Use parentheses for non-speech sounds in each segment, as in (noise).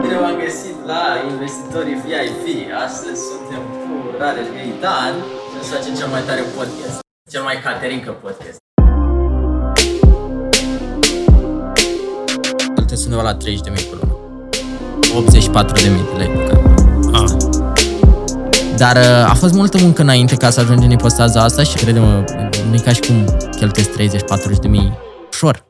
Bine v-am găsit la Investitorii VIP. Astăzi suntem cu Rareș Găitan și să facem cel mai tare podcast. Cel mai caterincă podcast. Sunt undeva la 30 de mii pe lună. 84 de mii de lei pe cap. Ah. Dar uh, a fost multă muncă înainte ca să ajungem în ipostaza asta și crede-mă, nu e ca și cum cheltuiesc 30-40 de mii ușor.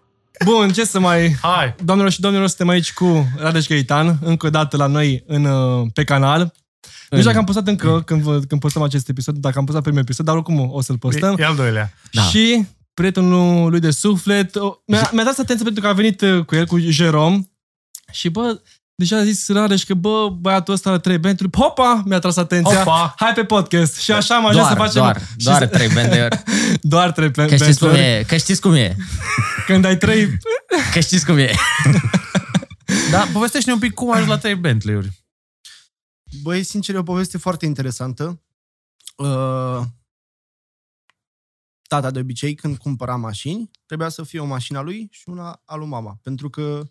Bun, ce să mai... Hai! Doamnelor și domnilor, suntem aici cu Radeș Găitan, încă o dată la noi în, uh, pe canal. Nu știu dacă am postat încă când, vă- când postăm acest episod, dacă am postat primul episod, dar oricum o să-l postăm. E al doilea. Da. Și prietenul lui de suflet, o- mi-a, mi-a dat atenție pentru că a venit uh, cu el, cu Jerome, și bă, deja a zis Rareș că bă, băiatul ăsta are trei benturi. Hopa! Mi-a tras atenția. Hopa! Hai pe podcast. Și așa am ajuns Doar, să facem... doar, și doar să- trei bender. doar trei Că știți cum benturi. e, că știți cum e. Când ai trei... Că știți cum e. (laughs) Da, povestește-ne un pic cum ai ajuns la trei Bentley-uri. Băi, sincer, e o poveste foarte interesantă. Uh, tata, de obicei, când cumpăra mașini, trebuia să fie o mașină a lui și una a lui mama. Pentru că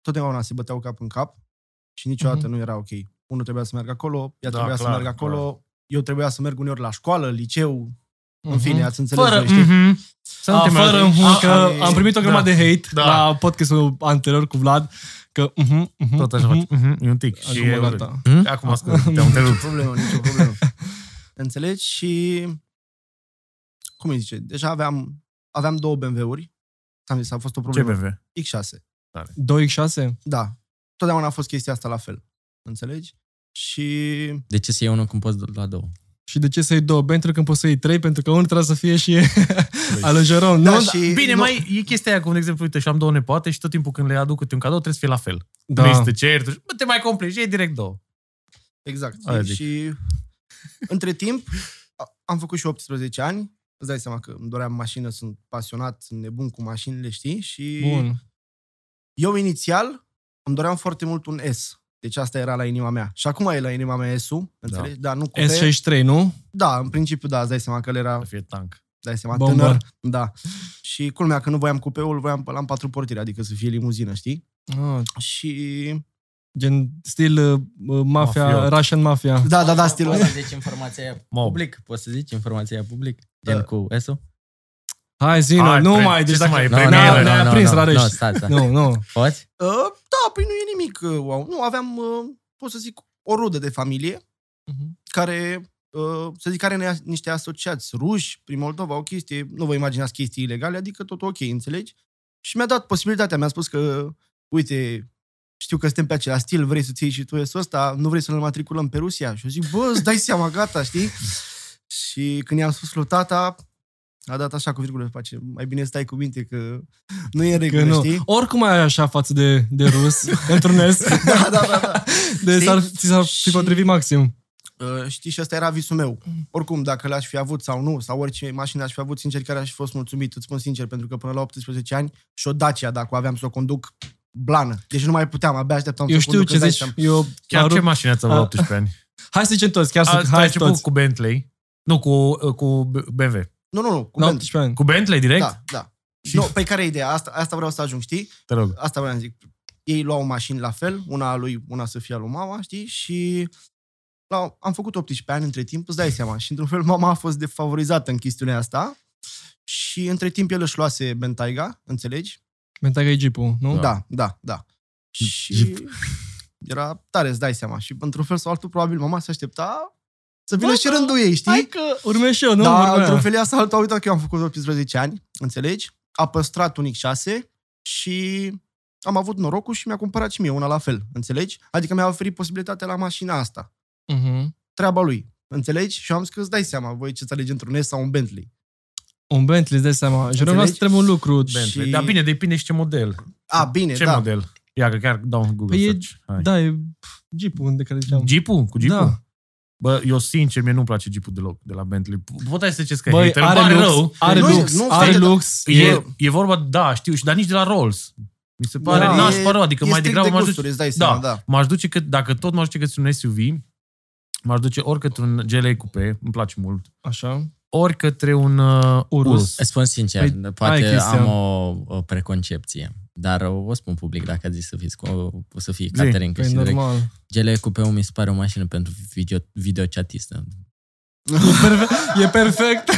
totdeauna se băteau cap în cap și niciodată mm-hmm. nu era ok. Unul trebuia să meargă acolo, ea da, trebuia clar, să meargă acolo, clar. eu trebuia să merg uneori la școală, liceu, Mm-hmm. În mhm. fine, ați înțeles fără, voi. Mm-hmm. A, fără a, că ah, a, am primit o grămadă da, de hate da. la podcastul anterior cu Vlad, că uh-huh, uh-huh, tot așa uh-huh, uh-huh, e un tic. Acum și e gata. Hmm? Acum ascult, te-am întrerupt. Nicio problemă, nicio problemă. Înțelegi? Și cum îi zice? Deja aveam, aveam două BMW-uri. Am zis, a fost o problemă. Ce BMW? X6. Tare. 2x6? Da. Totdeauna a fost chestia asta la fel. Înțelegi? Și... De ce să iei unul când poți la două? Și de ce să iei două benturi când poți să iei trei? Pentru că unul trebuie să fie și (laughs) alăgeron. Da, nu, și... Bine, nu... mai e chestia aia, cum de exemplu, uite, și am două nepoate și tot timpul când le aduc câte un cadou trebuie să fie la fel. Da. Nu este cert. Bă, te mai complici, iei direct două. Exact. Aia și între timp am făcut și 18 ani. Îți dai seama că îmi doream mașină, sunt pasionat, sunt nebun cu mașinile, știi? Și Bun eu inițial îmi doream foarte mult un S. Deci asta era la inima mea. Și acum e la inima mea S-ul, înțelegi? Da, nu cu S63, nu? Da, în principiu da, îți dai seama că el era, Să fie tank. dai seama, Bombă. tânăr. Da. Și culmea că nu voiam cupeul, voiam pe la patru portiri, adică să fie limuzină, știi? Ah, Și gen stil uh, mafia, Mafiot. Russian mafia. da, da, da, stilul Poți ăsta. să zici informația aia Mob. public? Poți să zici informația aia public? Gen Da. cu ESO? Hai, zi, Hai, nu pre- mai. ce Deci să dacă... mai, Ne-a- premieră? Ne-a nu, prins, nu, Rareș. nu, stai, stai. Nu, nu. Poți? Uh, da, păi nu e nimic, uh, wow. Nu, aveam, uh, pot să zic, o rudă de familie Mhm. care, uh, să zic, are ne- niște asociați ruși prin Moldova, o chestie, nu vă imaginați chestii ilegale, adică tot ok, înțelegi? Și mi-a dat posibilitatea, mi-a spus că, uite, știu că suntem pe același stil, vrei să-ți iei și tu esul ăsta, nu vrei să-l matriculăm pe Rusia? Și eu zic, bă, îți dai seama, gata, știi? și când i-am spus lui tata, a dat așa cu virgulă, face, mai bine stai cu minte că nu e în Că regulă, nu. știi? Oricum ai așa față de, de rus, (laughs) într-un S. Da, da, da, da. De Știi? s-ar, ți s-ar fi Și- potrivit maxim. Uh, știi, și ăsta era visul meu. Oricum, dacă l-aș fi avut sau nu, sau orice mașină aș fi avut, sincer, care aș fi fost mulțumit, îți spun sincer, pentru că până la 18 ani și o Dacia, dacă o aveam să o conduc, blană. Deci nu mai puteam, abia așteptam Eu să o știu conduc, ce îți dai zici. seama. Eu, Chiar la ce rup- mașină ați avut A- 18 ani? Hai să zicem toți, chiar să A, tu ai hai început toți. cu Bentley. Nu, cu, cu BMW. Nu, nu, nu, cu La Bentley. 18 ani. Cu Bentley direct? Da, da. Și- Nu, pe care e ideea? Asta, asta vreau să ajung, știi? Te rog. Asta vreau să zic. Ei luau mașini la fel, una a lui, una să fie a lui mama, știi? Și la, am făcut 18 ani între timp, îți dai seama. Și într-un fel mama a fost defavorizată în chestiunea asta. Și între timp el își luase Bentayga, înțelegi? Mentaga e Jeep-ul, nu? Da. Da, da, da. Și Jeep. era tare, îți dai seama. Și într-un fel sau altul, probabil, mama se aștepta să vină Bă, și da. rândul ei, știi? Hai că urmez și eu, nu? da, Vorba aia. într-un fel ea sau altul a uitat că eu am făcut 18 ani, înțelegi? A păstrat un X6 și am avut norocul și mi-a cumpărat și mie una la fel, înțelegi? Adică mi-a oferit posibilitatea la mașina asta. Mhm. Treaba lui, înțelegi? Și eu am zis că îți dai seama, voi ce-ți alegi într-un S sau un Bentley. Un Bentley, îți dai seama. Jerome, asta Înțelegi? trebuie un lucru. Bentley. Și- Dar bine, depinde și ce model. A, bine, ce da. model? Ia că chiar dau un Google Păi e- search. Hai. Da, e pf, Jeep-ul de care ziceam. Jeep-ul? Cu Jeep-ul? Da. Bă, eu sincer, mie nu-mi place Jeep-ul deloc de la Bentley. Puteai să ziceți că Băi, hater, îmi are pare lux, rău. are Nu, lux, nu, are stai, lux. E, e vorba, da, știu, și dar nici de la Rolls. Mi se pare Da. da, nașpa rău, adică e mai strict degrabă de m-aș gusturi, duce, îți dai seama, da, da. m-aș duce că, dacă tot m-aș duce către un SUV, m-aș duce ori către un GLA Coupe, îmi place mult, Așa. Ori către un uh, Urus. urus. Îți spun sincer, Păi, păi, poate hai, Cristian. am o, o preconcepție, dar o, o spun public dacă ați zis să, fiți, cu, o să fie Zi. Caterinca Păi și direct. normal. GL Coupe mi se pare o mașină pentru video, videochatistă. E, perfe- e perfect.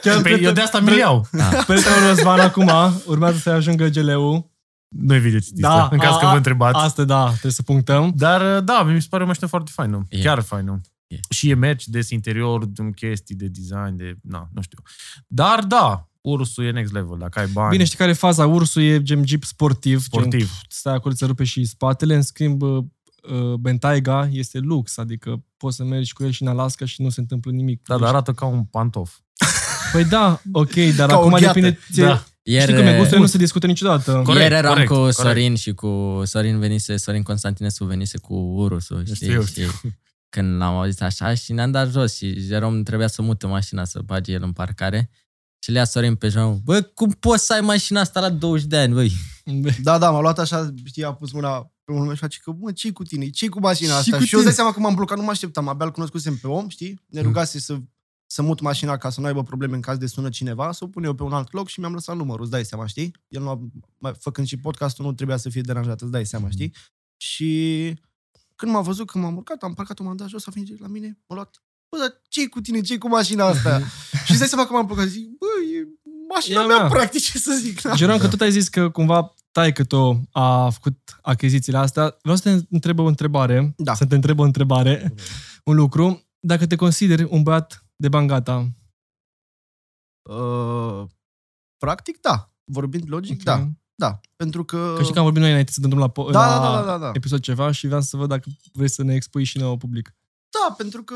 Chiar Păi eu de asta mi iau. Prietenul Răzvan acum urmează să ajungă GLU. Nu e videocitistă, Da, în caz a- că vă întrebați. Asta da, trebuie să punctăm. Dar uh, da, mi se pare o mașină foarte faină. E. Chiar faină. E. Și e Mercedes interior, în chestii de design, de... Na, nu știu. Dar da, Ursul e next level, dacă ai bani. Bine, știi care e faza? Ursul e gen jeep sportiv. Sportiv. Gen, stai acolo, ți rupe și spatele. În schimb, uh, uh, Bentayga este lux, adică poți să mergi cu el și în Alaska și nu se întâmplă nimic. Da, dar arată ca un pantof. (laughs) Păi da, ok, dar Ca o acum gheată. depinde... Ție, Da. Ieri, Știi cum e, gusturile nu se discută niciodată. Corect, ieri eram corect, cu corect. Sorin și cu Sorin venise, Sorin Constantinescu venise cu Urusul, știi? Știu, și când l-am auzit așa și ne-am dat jos și Jerome trebuia să mute mașina să bage el în parcare. Și le ia Sorin pe Jerome, bă, cum poți să ai mașina asta la 20 de ani, băi? (laughs) Da, da, m-a luat așa, știi, a pus mâna pe mână și face că, mă, ce cu tine? ce cu mașina Și asta? cu și eu îți dai tine. seama că m-am blocat, nu mă așteptam, abia îl cunoscusem pe om, știi? Ne rugase să, să mut mașina ca să nu aibă probleme în caz de sună cineva, să o pun eu pe un alt loc și mi-am lăsat numărul, îți dai seama, știi? El nu a, mai, făcând și podcastul nu trebuia să fie deranjat, îți dai seama, știi? Și când m-a văzut, când m-am urcat, am parcat-o, m-am dat jos, a venit direct la mine, m-a luat, bă, dar ce cu tine, ce cu mașina asta? (laughs) și îți dai seama că m-am blocat, zic, bă, e mașina E mea, mea. practic, ce să zic. Da. Jeron, că tot ai zis că cumva tai că tu a făcut achizițiile astea. Vreau să te întreb o întrebare. Da. Să te întreb o întrebare. Un lucru. Dacă te consideri un băiat de bani gata. Uh, practic, da. Vorbind logic, Ok. da. Da. Pentru că... Că știi că am vorbit noi înainte să dăm drum la, po- Da, la da, da, da, da. episod ceva și vreau să văd dacă vrei să ne expui și nouă public. Da, pentru că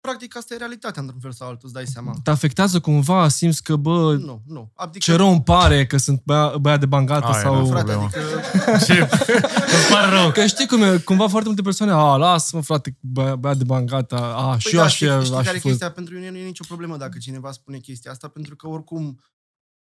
practic asta e realitatea într-un fel sau altul, îți dai seama. Te afectează cumva? Simți că, bă, Nu, nu. Adică, ce rău îmi pare că sunt băia, băiat de bani gata Aia sau... era frate, problema. adică... (laughs) Ce? Îmi pare rău. Că știi cum e, cumva foarte multe persoane, a, lasă-mă frate, băia, băiat de bani gata, a, Păi și da, eu aș știi, fi, știi aș care fi e fost. chestia? Pentru mine nu e nicio problemă dacă cineva spune chestia asta, pentru că oricum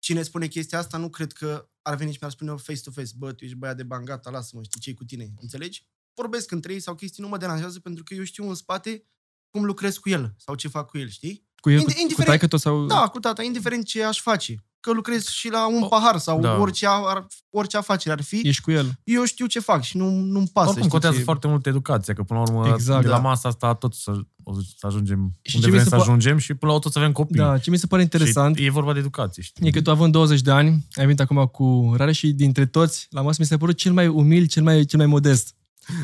cine spune chestia asta nu cred că ar veni și mi-ar spune face-to-face, bă, tu ești băiat de bani, gata, lasă-mă, știi ce cu tine, înțelegi? Vorbesc între ei sau chestii, nu mă deranjează pentru că eu știu în spate cum lucrez cu el sau ce fac cu el, știi? Cu el, Indi- cu, cu indiferent- taică tot sau... Da, cu tata, indiferent ce aș face. Că lucrez și la un pahar sau da. orice, ar, orice afacere ar fi, Ești cu el. eu știu ce fac și nu, nu-mi pasă. Oricum știi contează ce... foarte mult educația, că până la urmă Exact, de la da. masa asta tot să, o să să ajungem Și unde ce mi vrem se să po- ajungem și până la urmă tot să avem copii. Da, ce mi se pare interesant Și e vorba de educație, știi? e că tu având 20 de ani, ai venit acum cu rare și dintre toți, la masă mi s-a părut cel mai umil, cel mai, cel mai modest.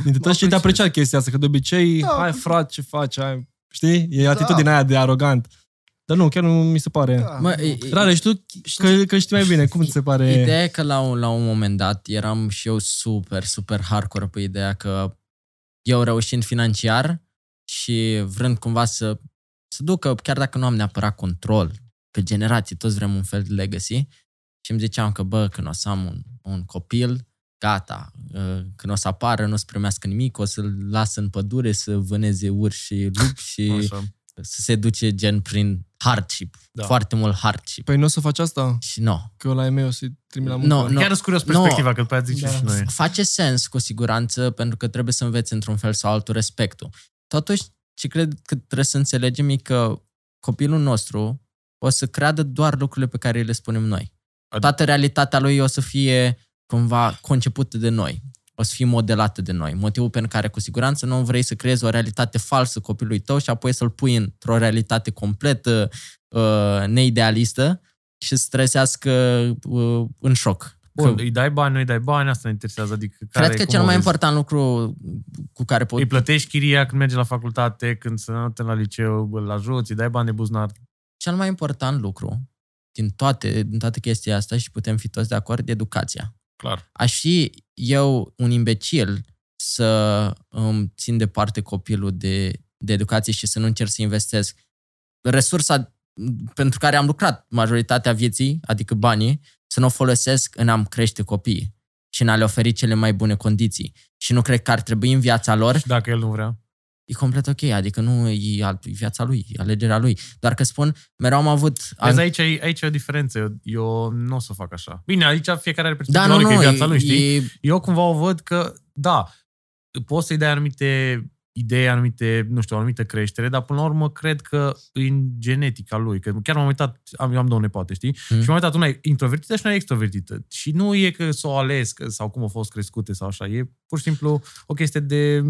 Dintre toți și te apreciez. apreciat chestia asta, că de obicei, Da. hai frate, ce faci, hai, știi? E atitudinea aia de arogant. Dar nu, chiar nu mi se pare. Da. Mă, e- e- Rare, și tu că, că știi mai bine, cum ți se (laughs) pare? Ideea e că la un, la un moment dat eram și eu super, super hardcore pe ideea că eu reușind financiar și vrând cumva să, să ducă, chiar dacă nu am neapărat control, pe generații, toți vrem un fel de legacy, și îmi ziceam că, bă, când o să am un, un copil, gata, uh, când o să apară, nu o să primească nimic, o să-l las în pădure să vâneze urși și lupi și Așa. să se duce gen prin hardship, Da. foarte mult hardship. Păi nu o să faci asta? Și nu. Că la e o să-i trimit la muncă. Nu, nu. Chiar sunt curios perspectiva, că după aia zice Da. și noi. Face sens cu siguranță pentru că trebuie să înveți într-un fel sau altul respectul. Totuși, ce cred că trebuie să înțelegem e că copilul nostru o să creadă doar lucrurile pe care îi le spunem noi. Ad- Toată realitatea lui o să fie cumva concepută de noi. O să fie modelată de noi. Motivul pentru care cu siguranță nu vrei să creezi o realitate falsă copilului tău și apoi să-l pui într-o realitate complet uh, neidealistă și să trezească uh, în șoc. Bun, Că- îi dai bani, nu îi dai bani, asta ne interesează. Adică care, Cred că cum cel o mai vezi? important lucru cu care pot... Îi plătești chiria când merge la facultate, când se notă la liceu, îl ajuți, îi dai bani de buzunar. Cel mai important lucru din toate, din toate chestia asta și putem fi toți de acord, e educația. Clar. Aș fi eu un imbecil să îmi țin departe copilul de, de educație și să nu încerc să investesc resursa pentru care am lucrat majoritatea vieții, adică banii, să nu o folosesc în a-mi crește copiii și în a le oferi cele mai bune condiții. Și nu cred că ar trebui în viața lor Și dacă el nu vrea. E complet ok, adică nu e, al- e viața lui, e alegerea lui. Doar că spun, mereu am avut... Vezi, aici, e- aici e o diferență. Eu, eu nu o să fac așa. Bine, aici fiecare are da, perspectiva nu, lui, că nu, e viața lui, știi? e, Eu cumva o văd că, da, poți să-i dai anumite idei, anumite, nu știu, o anumită creștere, dar până la urmă cred că în genetica lui, că chiar m-am uitat, am, eu am două nepoate, știi? Mm. Și m-am uitat, una e introvertită și una e extrovertită. Și nu e că s-o ales că, sau cum au fost crescute sau așa, e pur și simplu o chestie de,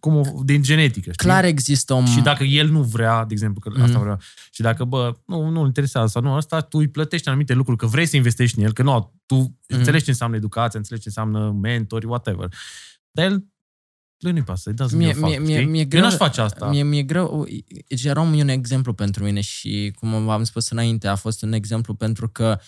cum o, din genetică, știi? Clar există o... Și dacă el nu vrea, de exemplu, că Mhm. asta vrea, și dacă, bă, nu, nu interesează sau nu, asta tu îi plătești anumite lucruri, că vrei să investești în el, că nu, tu Mhm. înțelegi ce înseamnă educație, înțelegi ce înseamnă mentori, whatever. Dar el, lui nu-i pasă, îi dați Mie- mie, fapt, mie- mie- știi? mie Eu greu- n-aș face asta. Mie, mi-e greu. Jerome e un exemplu pentru mine și, cum v-am spus înainte, a fost un exemplu pentru că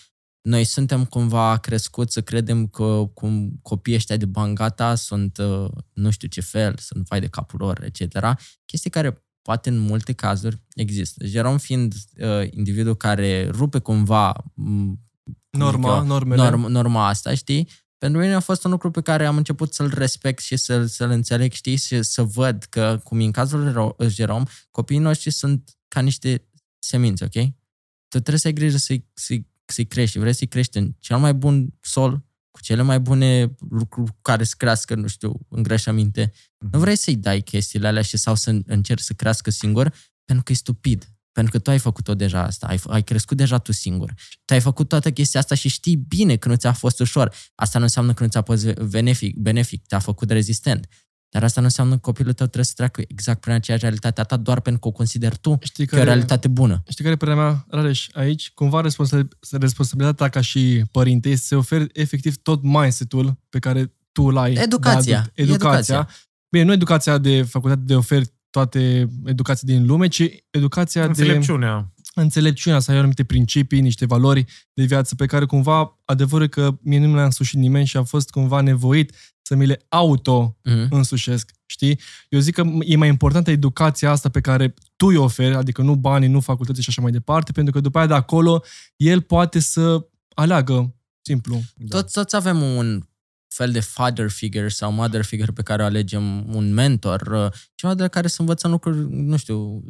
noi suntem cumva crescuți să credem că cum copiii ăștia de bangata sunt uh, nu știu ce fel, sunt vai de capul lor, etc. Chestii care poate în multe cazuri există. Jerome fiind uh, individul care rupe cumva m, Norma, adică normele. norm, norma asta, știi? Pentru mine a fost un lucru pe care am început să-l respect și să-l, să-l înțeleg, știi? Și să văd că, cum e în cazul lui Ro- Jerome, copiii noștri sunt ca niște semințe, ok? Tu trebuie să ai grijă să-i, să-i, să-i crești. Vrei să-i crești în cel mai bun sol, cu cele mai bune lucruri care să crească, nu știu, îngrășăminte. Nu vrei să-i dai chestiile alea și sau să încerci să crească singur, pentru că e stupid. Pentru că tu ai făcut-o deja asta, ai, ai crescut deja tu singur. Tu ai făcut toată chestia asta și știi bine că nu ți-a fost ușor. Asta nu înseamnă că nu ți-a fost benefic, benefic te-a făcut rezistent. Dar asta nu înseamnă că copilul tău trebuie să treacă exact prin aceeași realitate a ta doar pentru că o consideri tu Știi că e o care, realitate bună. știi care e părerea mea, Rareș? Aici, cumva responsa- responsabilitatea ta ca și părinte este să oferi efectiv tot mindset-ul pe care tu îl ai. Educația. de adult. Educația. Educația. Bine, nu educația de facultate de oferi toate educații din lume, ci educația de Înțelepciunea. înțelepciunea, să ai anumite principii, niște valori de viață pe care cumva adevărul e că mie nu mi le-a însușit nimeni și a fost cumva nevoit să mi le auto Mhm. însușesc, știi? Eu zic că e mai importantă educația asta pe care tu îi oferi, adică nu banii, nu facultăți și așa mai departe, pentru că după aia de acolo el poate să aleagă, simplu. Da. Toți, toți avem un fel de father figure sau mother figure pe care o alegem, un mentor, uh, ceva de la care să învățăm lucruri, nu știu,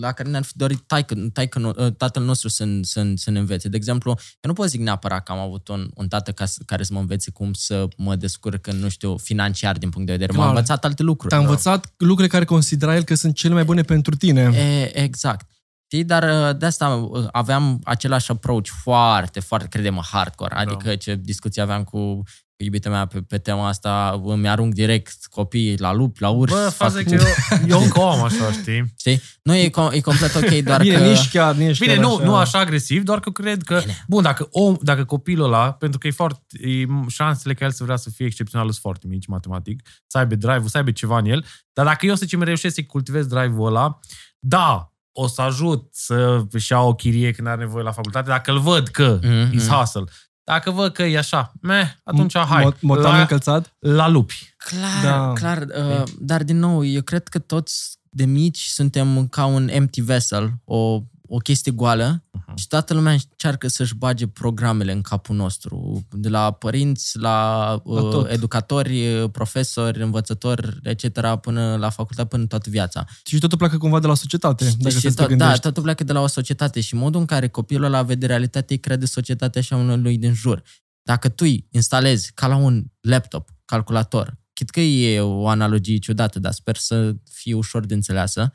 la care ne-ar fi dorit taică, taică, uh, tatăl nostru să, să, să ne învețe. De exemplu, eu nu pot zic neapărat că am avut un, un tată ca, să- care să mă învețe cum să mă descurc, în, nu știu, financiar din punct de vedere. M-a Clar. învățat alte lucruri. Te-a învățat lucrurile care considera el că sunt cele mai bune pentru tine. E, exact. Știi, dar uh, de asta uh, aveam același approach foarte, foarte, credem, hardcore. Adică ce discuții aveam cu iubita mea pe, pe tema asta, îmi arunc direct copiii la lup, la urși. Bă, fac- faza e că eu, eu încă o am (laughs) așa, știi? Știi? Nu, e, com- e complet ok, doar Bine, că... nici chiar, nici Bine, chiar nu, așa. nu așa agresiv, doar că cred că, Bine. bun, dacă, om, dacă copilul ăla, pentru că e foarte, e, șansele că el să vrea să fie excepțional sunt foarte mici matematic, să aibă drive-ul, să aibă ceva în el, dar dacă eu, să zicem, reușesc să-i cultivez drive-ul ăla, da, o să ajut să își ia o chirie când are nevoie la facultate, dacă îl văd că Mhm. mm-hmm. is hustle. Dacă văd că e așa, meh, atunci hai, Mo- Motan la, încălțat? la lupi. Clar, Da. clar, uh, dar din nou, eu cred că toți de mici suntem ca un empty vessel, o, o chestie goală Mhm. și toată lumea încearcă să-și bage programele în capul nostru, de la părinți, la, La uh, tot. educatori, uh, profesori, învățători, etc., până la facultate, până toată viața. Și totul pleacă cumva de la societate, dacă și să te tot, da, gândești. totul pleacă de la o societate și modul în care copilul ăla vede realitatea, îi crede societatea și a lui din jur. Dacă tu îi instalezi ca la un laptop, calculator, chit că e o analogie ciudată, dar sper să fie ușor de înțeleasă,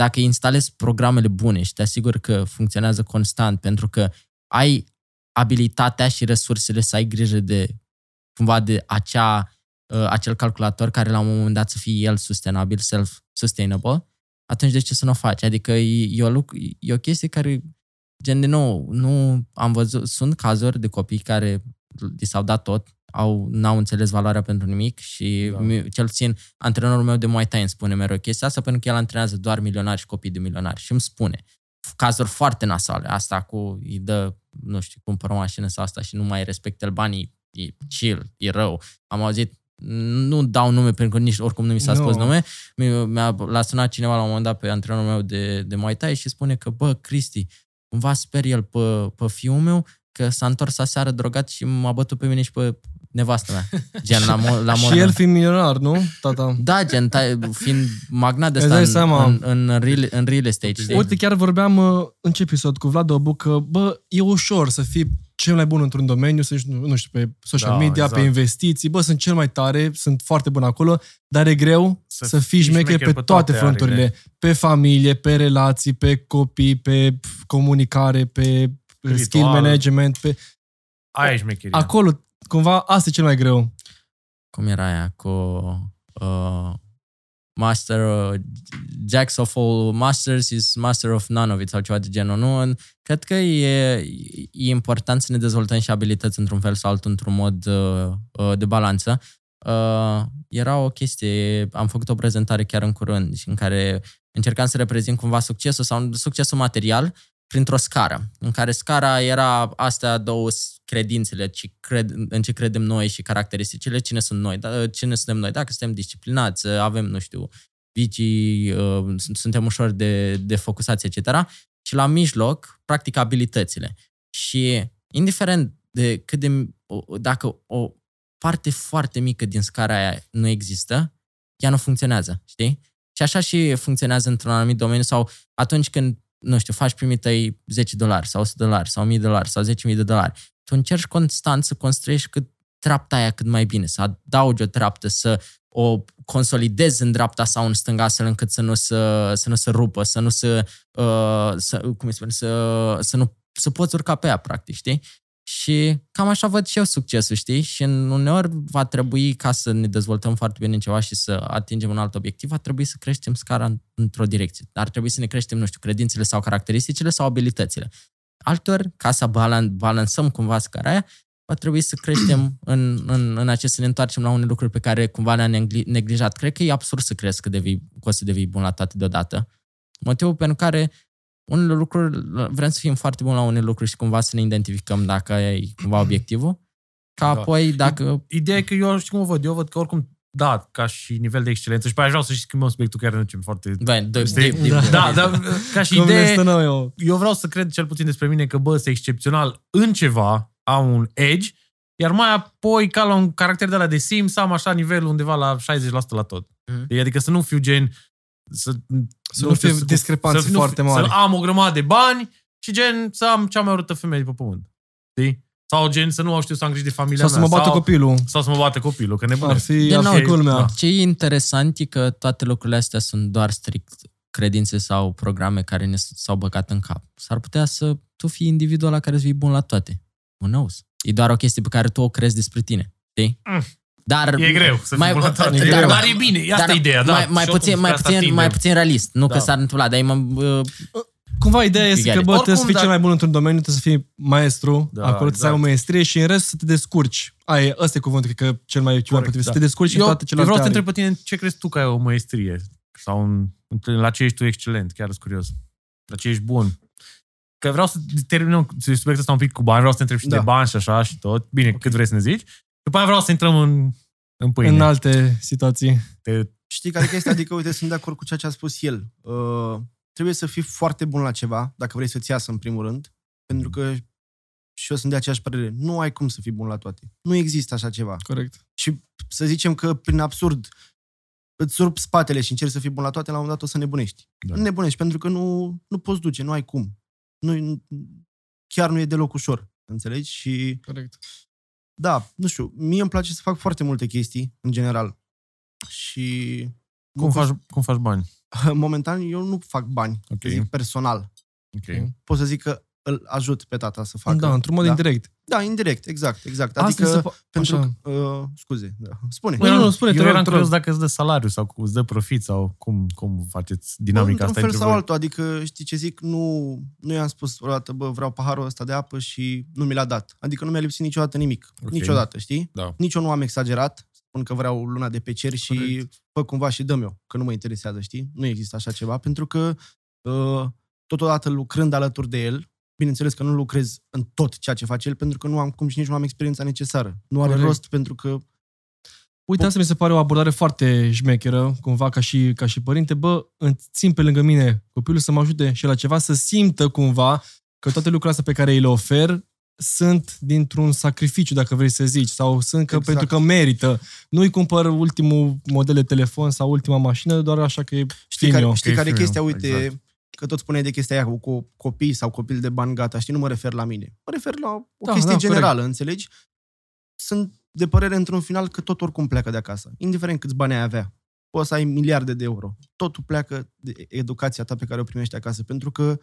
dacă îi instalezi programele bune și te asiguri că funcționează constant pentru că ai abilitatea și resursele să ai grijă de cumva de acea, uh, acel calculator care la un moment dat să fie el sustenabil, self-sustainable, atunci de ce să nu o faci? Adică e, e, o, lucru, e o chestie care, gen de nou, nu am văzut, sunt cazuri de copii care li s-au dat tot, au, n-au înțeles valoarea pentru nimic și Da. da. cel puțin antrenorul meu de Muay Thai îmi spune mereu chestia asta pentru că el antrenează doar milionari și copii de milionari și îmi spune cazuri foarte nasale, asta cu îi dă, nu știu, cumpără o mașină sau asta și nu mai respectă el banii, e chill, e rău. Am auzit nu dau nume pentru că nici oricum nu mi s-a Nu. spus nume. Mi- Mi-a, l-a sunat cineva la un moment dat pe antrenorul meu de, de Muay Thai și spune că, bă, Cristi, cumva sper el pe, pe fiul meu că s-a întors aseară drogat și m-a bătut pe mine și pe, nevastă mea. Gen, la, mo- la (laughs) și modul- el fiind milionar, nu, tata? Da, gen, ta, fiind magnat de Îți asta dai în, seama. în, în, real, în real estate, știi? Uite, chiar vorbeam uh, în ce episod cu Vlad Obu că, bă, e ușor să fii cel mai bun într-un domeniu, să nu, nu știu, pe social Da, media, exact. pe investiții, bă, sunt cel mai tare, sunt foarte bun acolo, dar e greu să, Să să fii fii șmecher șmecher pe pe toate toate fronturile. arile. Pe familie, pe relații, pe copii, pe pf, comunicare, pe Ritual. skill management, pe... Aia e șmecheria. Acolo, cumva, asta e cel mai greu. Cum era aia cu uh, Master, uh, Jacks of all masters is master of none of it sau ceva de genul. Nu? Cred că e, e important să ne dezvoltăm și abilități într-un fel sau altul, într-un mod uh, uh, de balanță. Uh, era o chestie, am făcut o prezentare chiar în curând și în care încercam să reprezint cumva succesul sau succesul material printr-o scară, în care scara era astea două s- credințele, ce cred, în ce credem noi și caracteristicile, cine sunt noi, da, cine suntem noi, dacă suntem disciplinați, avem, nu știu, vicii, uh, sunt- suntem ușor de, de focusați, etc. Și la mijloc, practic, abilitățile. Și indiferent de cât de, o- dacă o parte foarte mică din scara aia nu există, ea nu funcționează, știi? Și așa și funcționează într-un anumit domeniu sau atunci când, nu știu, faci primii tăi 10 dolari sau 100 dolari sau 1000 dolari sau 10.000 de dolari, tu încerci constant să construiești cât treapta aia cât mai bine, să adaugi o treaptă, să o consolidezi în dreapta sau în stânga astfel încât să nu se, să nu se rupă, să nu se, uh, să, cum îi spune, să, să nu să poți urca pe ea, practic, știi? Și cam așa văd și eu succesul, știi? Și în uneori va trebui, ca să ne dezvoltăm foarte bine în ceva și să atingem un alt obiectiv, va trebui să creștem scara în- într-o direcție. Ar trebui să ne creștem, nu știu, credințele sau caracteristicile sau abilitățile. Altor, ca să balan, balansăm cumva scara aia, va trebui să creștem (clears throat) în, în, în acest, să ne întoarcem la unele lucruri pe care cumva le-am negli- neglijat. Cred că e absurd să crezi că, devii, că o să devii bun la toate deodată. Motivul pentru care unele lucruri, vrem să fim foarte buni la unele lucruri și cumva să ne identificăm dacă e cumva obiectivul. Ca Da. apoi, dacă... Ideea e că eu știu cum o văd. Eu văd că oricum, da, ca și nivel de excelență. Și pe aia vreau să și schimbăm subiectul care ne ducem foarte... Bine, de, Știi? de, de, Da. Da, dar ca și Cum ne idee, stă noi, eu. eu vreau să cred cel puțin despre mine că, bă, sunt excepțional în ceva, am un edge, iar mai apoi, ca la un caracter de la de Sims, am așa nivelul undeva la 60% la tot. Mhm. Adică să nu fiu gen... Să, Să nu fie discrepanțe nu foarte mari. Să am o grămadă de bani și gen să am cea mai urâtă femeie de pe pământ. Știi? Sau gen să nu știu să am grijă de familia Sau să mea. mă bată sau, copilul. Sau să mă bată copilul, că Ar nebunesc. fi, De ar nou, fi culmea. da. Ce e interesant e că toate lucrurile astea sunt doar strict credințe sau programe care ne s-au băgat în cap. S-ar putea să tu fii individul la care să fii bun la toate. Who knows? E doar o chestie pe care tu o crezi despre tine. Știi? Mm. Dar E greu să mai- fii bun la toate. e dar, greu. dar e bine, e asta dar e ideea, da. Mai, mai, Și puțin, oricum mai, spre asta puțin, mai tindem. puțin realist. Nu Da. că s-ar întâmpla, dar e mă, uh, Cumva ideea este You că, get bă, it. trebuie să fii Oricum, cel da. mai bun într-un domeniu, trebuie să fii maestru, Da, acolo trebuie să ai o exact. maestrie și în rest să te descurci. Ai, ăsta e cuvântul, cred că cel mai, cel mai Corect, potrivit, da. să te descurci eu, în toate eu celelalte vreau să te arii. întreb pe tine ce crezi tu că ai o maestrie sau un, la ce ești tu excelent, chiar sunt curios. La ce ești bun. Că vreau să terminăm subiectul ăsta un pic cu bani, vreau să te întreb și Da. de bani și așa și tot. Bine, okay. cât vrei să ne zici. După aia vreau să intrăm în, în pâine. În alte situații. Te, Știi care e chestia? Adică, uite, sunt de acord cu ceea ce a spus el. Uh, trebuie să fii foarte bun la ceva, dacă vrei să-ți iasă în primul rând, pentru că și eu sunt de aceeași părere. Nu ai cum să fii bun la toate. Nu există așa ceva. Corect. Și să zicem că, prin absurd, îți rup spatele și încerci să fii bun la toate, la un moment dat o să nebunești. Da. Da. Nebunești, pentru că nu, nu poți duce, nu ai cum. Nu, chiar nu e deloc ușor, înțelegi? Și Corect. Da, nu știu, mie îmi place să fac foarte multe chestii, în general. Și cum, faci, cum faci bani? (laughs) momentan eu nu fac bani, Ok. okay. zic personal. Ok. Pot să zic că îl ajut pe tata să facă. Da, într-un mod da? indirect. Da, indirect, exact, exact. Asta Adică, se po- pentru așa. că, uh, scuze, da. spune. Nu, nu, nu, spune, te eu rog, eram te curios rog. dacă îți dă salariu sau cum îți dă profit sau cum, cum faceți dinamica Într-un asta fel între sau voi. altul, adică știi ce zic, nu, nu i-am spus vreodată, bă, vreau paharul ăsta de apă și nu mi l-a dat. Adică nu mi-a lipsit niciodată nimic. Ok. Niciodată, știi? Da. Nici eu nu am exagerat, spun că vreau luna de pe cer și Corect. fă cumva și dăm eu, că nu mă interesează, știi? Nu există așa ceva, pentru că uh, totodată lucrând alături de el, bineînțeles că nu lucrez în tot ceea ce face el, pentru că nu am cum și nici nu am experiența necesară. Nu are Corect. rost pentru că Uite, asta mi se pare o abordare foarte șmecheră, cumva ca și, ca și părinte. Bă, îmi țin pe lângă mine copilul să mă ajute și la ceva, să simtă cumva că toate lucrurile astea pe care îi le ofer sunt dintr-un sacrificiu, dacă vrei să zici, sau sunt că Exact. pentru că merită. Nu-i cumpăr ultimul model de telefon sau ultima mașină, doar așa că e Știi care, eu. știi Că e care e fiu chestia? meu, Uite, exact. Că tot spuneai de chestia aia cu co- copii sau copil de bani gata, știi, nu mă refer la mine. Mă refer la o Da, chestie da, generală, înțelegi? Sunt de părere într-un final că tot oricum pleacă de acasă. Indiferent câți bani ai avea. Poți să ai miliarde de euro. Totul pleacă de educația ta pe care o primești acasă. Pentru că,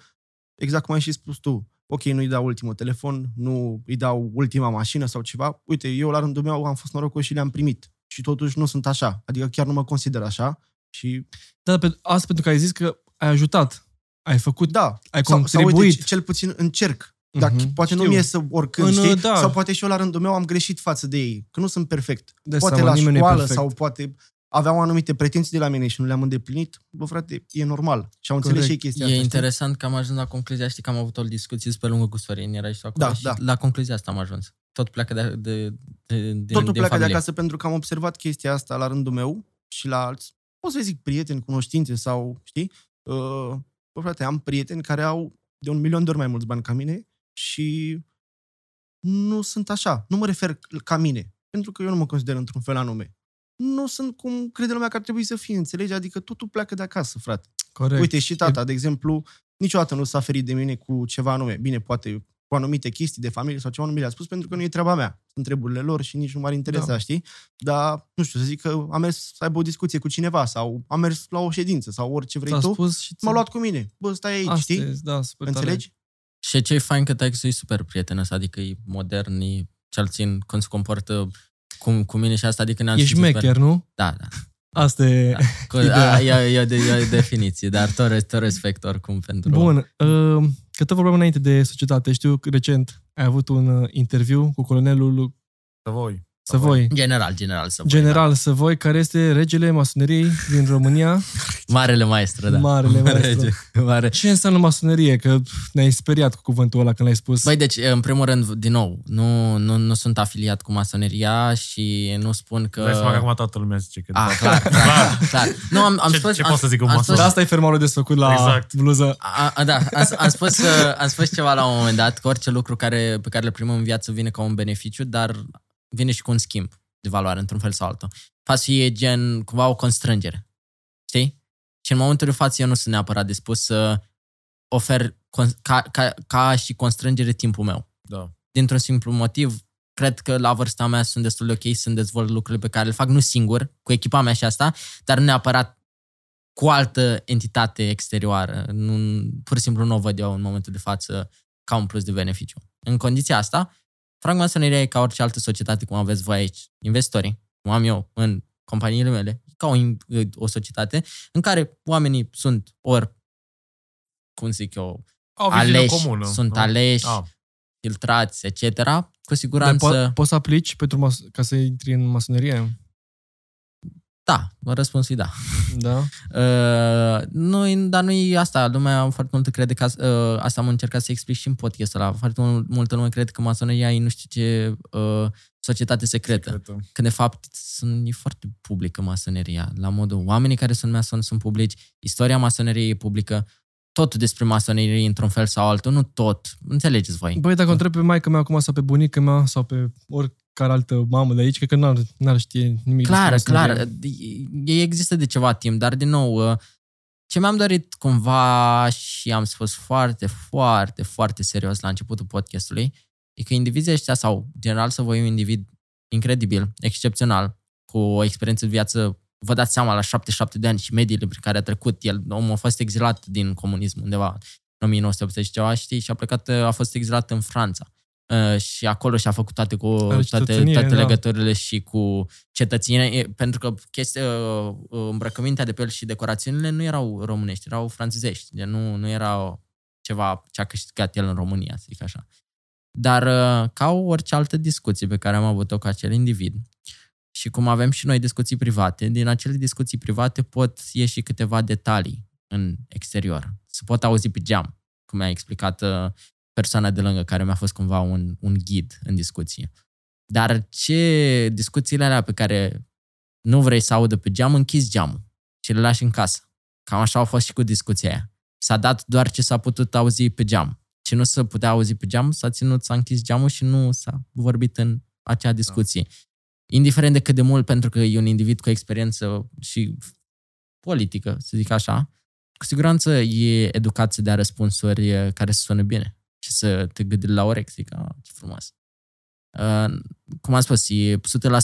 exact cum ai și spus tu, ok, nu-i dau ultimul telefon, nu îi dau ultima mașină sau ceva. Uite, eu la rândul meu am fost norocos și le-am primit. Și totuși nu sunt așa. Adică chiar nu mă consider așa. Și Da, pe, asta pentru că ai zis că ai ajutat. Ai făcut, Da, ai sau, sau contribuit. uite, cel puțin încerc. Dar Mhm, poate știu. nu mi să oricând, În, știi? da. Sau poate și eu la rândul meu am greșit față de ei, că nu sunt perfect. De poate seama, la nimeni nu e școală perfect. sau poate aveau anumite pretenții de la mine și nu le-am îndeplinit. Bă, frate, e normal. Și au înțeles Corect. și ei chestia E asta. știi? interesant că am ajuns la concluzia, știi că am avut o discuție pe lungă cu Sorin, era și tu acolo Da, și da. la concluzia asta am ajuns. Tot pleacă de, de, de, din, Totul din pleacă familie. de acasă pentru că am observat chestia asta la rândul meu și la alți, pot să zic prieteni, cunoștințe sau, știi? Uh, bă, frate, am prieteni care au de un milion de ori mai mulți bani ca mine și nu sunt așa. Nu mă refer ca mine, pentru că eu nu mă consider într-un fel anume. Nu sunt cum crede lumea că ar trebui să fie, înțelegi? Adică totul pleacă de acasă, frate. Corect. Uite, și tata, de exemplu, niciodată nu s-a ferit de mine cu ceva anume. Bine, poate cu anumite chestii de familie sau ceva nu mi le-a spus pentru că nu e treaba mea. Sunt treburile lor și nici nu m-ar interesa, Da. da. știi? Dar, nu știu, să zic că am mers să aibă o discuție cu cineva sau am mers la o ședință sau orice vrei Ți-a tu, spus și m-a luat cu mine. Bă, stai aici, Asta știi? e, da, super tare. Înțelegi? Și ce e fain că taică e super prietenos, adică e modern, e cel țin cum se comportă cu, cu mine și asta, adică ne-am Ești simțit șmecher, super- nu? Da, da. Asta e... da. Cu, Ideea. a, e, e, de, e o definiție, dar tot, tot respect oricum pentru... Bun, uh, că tot vorbeam înainte de societate. Știu că recent ai avut un uh, interviu cu colonelul Să voi. Săvoi, General, general să voi, general Săvoi, care este regele masoneriei din România, Da. (laughs) Marele maestru, da. marele maestru. Rege, (laughs) mare. Ce înseamnă masonerie? Că pf, ne-ai speriat cu cuvântul ăla când l-ai spus. Băi, deci, în primul rând, din nou, nu, nu, nu sunt afiliat cu masoneria și nu spun că... Dai seama că acum toată lumea zice că... A, (laughs) clar, clar, clar. Nu, am, am Ce- spus... ce am, pot să zic un am mason? spus- de asta e fermarul desfăcut la Exact. bluză. A, a, da, am, am, spus, uh, am spus ceva la un moment dat, că orice lucru care, pe care le primim în viață vine ca un beneficiu, dar vine și cu un schimb de valoare, într-un fel sau altul. Față să fie gen, cumva o constrângere. Știi? Și în momentul de față eu nu sunt neapărat dispus să ofer con- ca, ca, ca și constrângere timpul meu. Da. Dintr-un simplu motiv, cred că la vârsta mea sunt destul de ok să dezvolt lucrurile pe care le fac, nu singur, cu echipa mea și asta, dar nu neapărat cu o altă entitate exterioară. Nu, pur și simplu nu o văd eu în momentul de față ca un plus de beneficiu. În condiția asta, francmasoneria e ca orice altă societate, cum aveți voi aici, investitorii, cum am eu în companiile mele, e ca o, o societate în care oamenii sunt ori, cum zic eu, Au o viziune aleși, comună. sunt nu? aleși, Ah. filtrați, etc., cu Dar siguranță, po- poți să aplici pentru mas- ca să intri în masonerie? Da, răspunsul e da. Da? (laughs) Uh, nu, dar nu e asta. Lumea foarte mult crede că uh, asta am încercat să explic și în podcastul ăla. Foarte mult, multă lume crede că masoneria e nu știu ce uh, societate secretă. Secretă. Când de fapt sunt, e foarte publică masoneria. La modul, oamenii care sunt masoni sunt publici, istoria masoneriei e publică, totul despre masonerie într-un fel sau altul, nu tot. Înțelegeți voi. Băi, dacă o întreb pe maica mea acum sau pe bunica mea sau pe oricare altă mamă de aici, cred că n-ar, n-ar știe nimic Clar, despre clar. masonerie. Ei există de ceva timp, dar din nou, uh, ce mi-am dorit cumva și am spus foarte, foarte, foarte serios la începutul podcastului, e că indivizii ăștia sau general să voi un individ incredibil, excepțional, cu o experiență de viață, vă dați seama, la 77 de ani și mediile prin care a trecut el, omul a fost exilat din comunism undeva în 1980 și ceva, știi, și a plecat, a fost exilat în Franța. Uh, și acolo și-a făcut toate cu Are toate, cetățenie, toate da. legăturile și cu cetățenie, e- pentru că chestia, uh, îmbrăcămintea de pe el și decorațiunile nu erau românești, erau franțuzești, de nu, nu erau ceva ce a câștigat el în România, să zic așa. Dar uh, ca orice altă discuție pe care am avut-o cu acel individ și cum avem și noi discuții private, din acele discuții private pot ieși câteva detalii în exterior. Se pot auzi pe geam, cum mi-a explicat uh, persoana de lângă care mi-a fost cumva un, un ghid în discuție. Dar ce discuțiile alea pe care nu vrei să audă pe geam, închizi geamul și le lași în casă. Cam așa a fost și cu discuția aia. S-a dat doar ce s-a putut auzi pe geam. Și nu se putea auzi pe geam, s-a ținut, s-a închis geamul și nu s-a vorbit în acea discuție. Da. Indiferent de cât de mult, pentru că e un individ cu experiență și politică, să zic așa, cu siguranță e educat să dea răspunsuri eh, care să sună bine și să te gândi la orex. Zic, ah, ce frumos. Uh, cum am spus, e 100%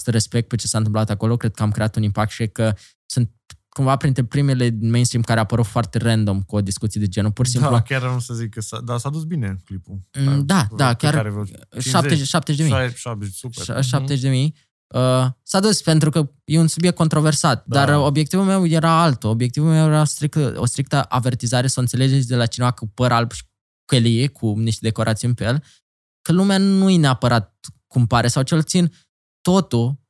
respect pe ce s-a întâmplat acolo, cred că am creat un impact și că sunt cumva printre primele din mainstream care a apărut foarte random cu o discuție de genul, pur și simplu. Da, chiar nu să zic că s-a, da, s-a dus bine clipul. Mm, da, da, chiar Care vreo 50, 70, 70 de mii. 70, super. 70 de mii. Uh, s-a dus pentru că e un subiect controversat, Da. dar uh, obiectivul meu era altul. Obiectivul meu era strict, o strictă avertizare, să o înțelegeți de la cineva cu păr alb și călie, cu niște decorațiuni pe el, că lumea nu e neapărat cum pare, sau cel puțin totul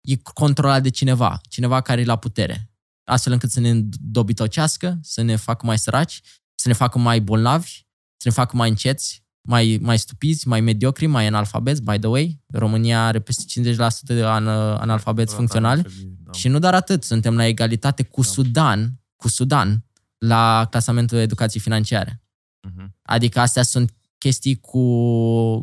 e controlat de cineva, cineva care e la putere, astfel încât să ne dobitocească, să ne facă mai săraci, să ne facă mai bolnavi, să ne facă mai înceți, mai, mai stupizi, mai mediocri, mai analfabeti, by the way. România are peste 50% de an, analfabeti funcționali. Da. Și nu doar atât, suntem la egalitate cu Sudan, cu Sudan, la clasamentul educației financiare. Mhm. Adică astea sunt chestii cu,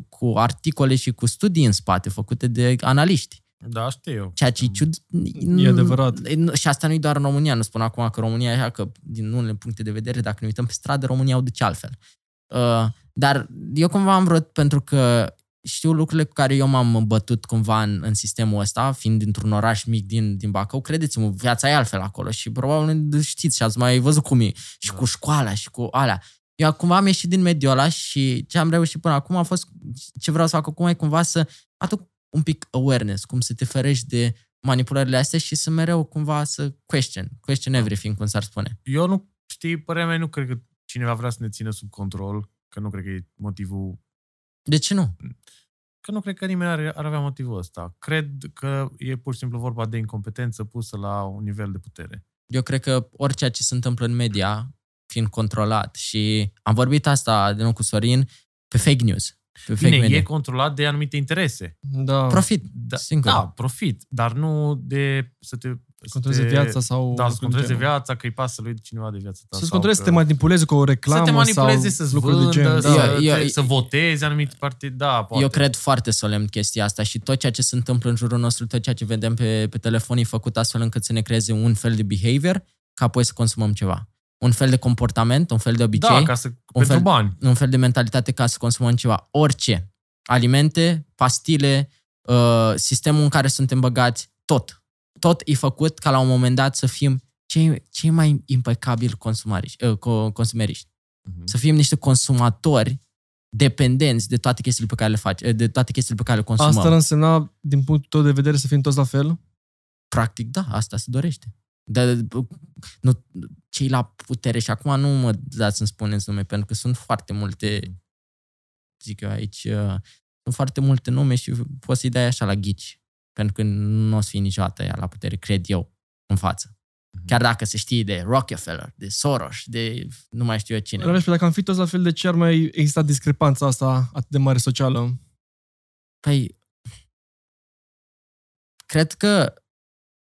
cu articole și cu studii în spate, făcute de analiști. Da, știu eu. Ceea ce e ciud... E adevărat. Și asta nu e doar în România, nu spun acum că România e așa, că din unele puncte de vedere, dacă ne uităm pe stradă, România o duce altfel. Uh, dar eu cumva am vrut, pentru că știu lucrurile cu care eu m-am bătut cumva în, în sistemul ăsta, fiind dintr-un oraș mic din, din Bacău, credeți-mă, viața e altfel acolo și probabil știți și ați mai văzut cum e. Și Da. cu școala și cu alea. Eu cumva am ieșit din mediul ăla și ce am reușit până acum a fost, ce vreau să fac acum e cumva să aduc un pic awareness, cum să te ferești de manipulările astea și să mereu cumva să question, question everything, cum s-ar spune. Eu nu, știi, părerea mea, nu cred că cineva vrea să ne țină sub control, că nu cred că e motivul, De ce nu? că nu cred că nimeni ar, ar avea motivul ăsta. Cred că e pur și simplu vorba de incompetență pusă la un nivel de putere. Eu cred că orice ce se întâmplă în media, fiind controlat și am vorbit asta de nou cu Sorin, pe fake news. Pe fake Bine, media. e controlat de anumite interese. Da. Profit, Da, singur. da, profit, dar nu de să te... să Controleze te- viața sau... Da, să controleze cum cheamă. viața, că îi pasă lui cineva de viața ta. Să-ți sau controleze, să că- te manipuleze cu o reclamă să te manipuleze, sau să-ți lucruri vândă, de gen. să, Da. Eu- eu- te- să votezi anumite partide. Da, poate. Eu cred foarte solemn chestia asta și tot ceea ce se întâmplă în jurul nostru, tot ceea ce vedem pe, pe telefon e făcut astfel încât să ne creeze un fel de behavior ca apoi să consumăm ceva. Un fel de comportament, un fel de obicei, Da, ca să, pentru fel- bani. un fel de mentalitate ca să consumăm ceva. Orice. Alimente, pastile, uh, sistemul în care suntem băgați, tot. Tot e făcut ca la un moment dat să fim cei, cei mai impecabili consumariști, uh, co- consumeriști. Mhm. Să fim niște consumatori dependenți de toate chestiile pe care le faci, de toate chestiile pe care le consumăm. Asta ar însemna, din punctul tău de vedere, să fim toți la fel? Practic, da, asta se dorește. De, nu, cei la putere și acum nu mă dați să-mi spuneți nume, pentru că sunt foarte multe, zic eu aici, uh, sunt foarte multe nume și poți să-i dai așa la ghici. Pentru că nu o să fie niciodată ea la putere, cred eu, în față. Mhm. Chiar dacă se știe de Rockefeller, de Soros, de nu mai știu eu cine. Rareș, pe dacă am fi toți la fel, de ce ar mai exista discrepanța asta atât de mare socială? Păi, cred că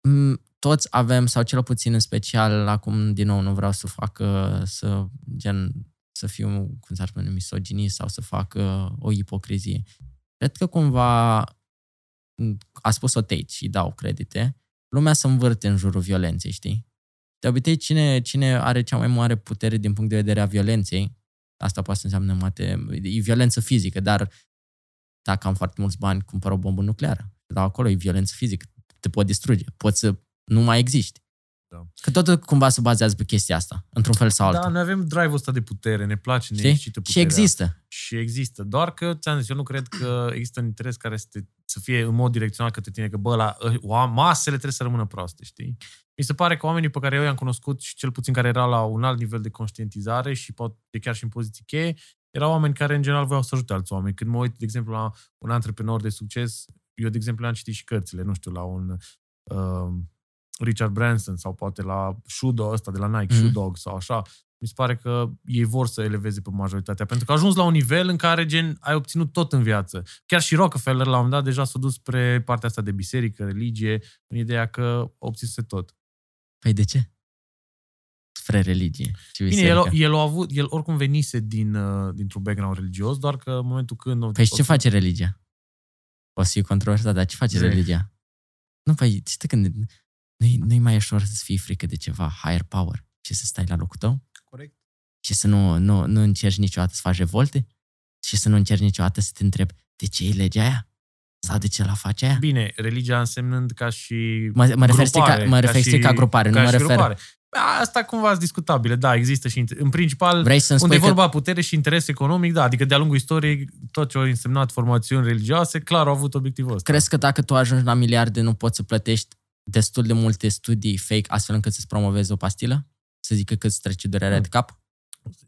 m, toți avem, sau cel puțin în special, acum din nou nu vreau să fac uh, să, gen, să fiu, cum s-ar spune, misoginist sau să fac uh, o ipocrizie. Cred că cumva, m, a spus-o Tate și îi dau credite, lumea se învârte în jurul violenței, știi? De obicei, cine, cine are cea mai mare putere din punct de vedere a violenței, asta poate să înseamnă mate, e violență fizică, dar dacă am foarte mulți bani, cumpăr o bombă nucleară. Dar acolo e violență fizică. Te pot distruge. Poți să nu mai existi. Da. Că totul cumva se bazează pe chestia asta, într-un fel sau altul. Da, noi avem drive-ul ăsta de putere, ne place, ne Știi? excită Și puterea. există. Și există. Doar că, ți-am zis, eu nu cred că există un interes care să, te, să fie în mod direcțional către tine, că bă, la, ă, masele trebuie să rămână proaste, știi? Mi se pare că oamenii pe care eu i-am cunoscut și cel puțin care erau la un alt nivel de conștientizare și poate chiar și în poziții cheie, erau oameni care în general voiau să ajute alți oameni. Când mă uit, de exemplu, la un antreprenor de succes, eu, de exemplu, am citit și cărțile, nu știu, la un uh, Richard Branson sau poate la Shudo ăsta de la Nike, Mhm. mm-hmm. Shoe Dog sau așa, mi se pare că ei vor să eleveze pe majoritatea, pentru că a ajuns la un nivel în care, gen, ai obținut tot în viață. Chiar și Rockefeller, la un moment dat, deja s-a dus spre partea asta de biserică, religie, în ideea că obținuse tot. Păi de ce? spre religie. Și Bine, el, biserică. el, a avut, el oricum venise din, uh, dintr-un background religios, doar că în momentul când... Păi și ce face religia? O să fie controversat, dar ce face Zi. religia? Nu, păi, știi când nu-i, nu-i mai ușor să-ți fii frică de ceva higher power și să stai la locul tău? Corect. Și să nu, nu, nu încerci niciodată să faci revolte? Și să nu încerci niciodată să te întrebi de ce e legea aia? Sau de ce la face aia? Bine, religia însemnând ca și Mă, mă refer strict ca, grupare, mă refer și- strict ca grupare, nu ca mă și refer... grupare. Asta cumva sunt discutabile, da, există și în principal Vrei să-mi unde spui e că... vorba putere și interes economic, da, adică de-a lungul istoriei tot ce au însemnat formațiuni religioase, clar au avut obiectivul ăsta. Crezi că dacă tu ajungi la miliarde nu poți să plătești destul de multe studii fake astfel încât să-ți promovezi o pastilă? Să zică că îți trece durerea Hmm. de cap?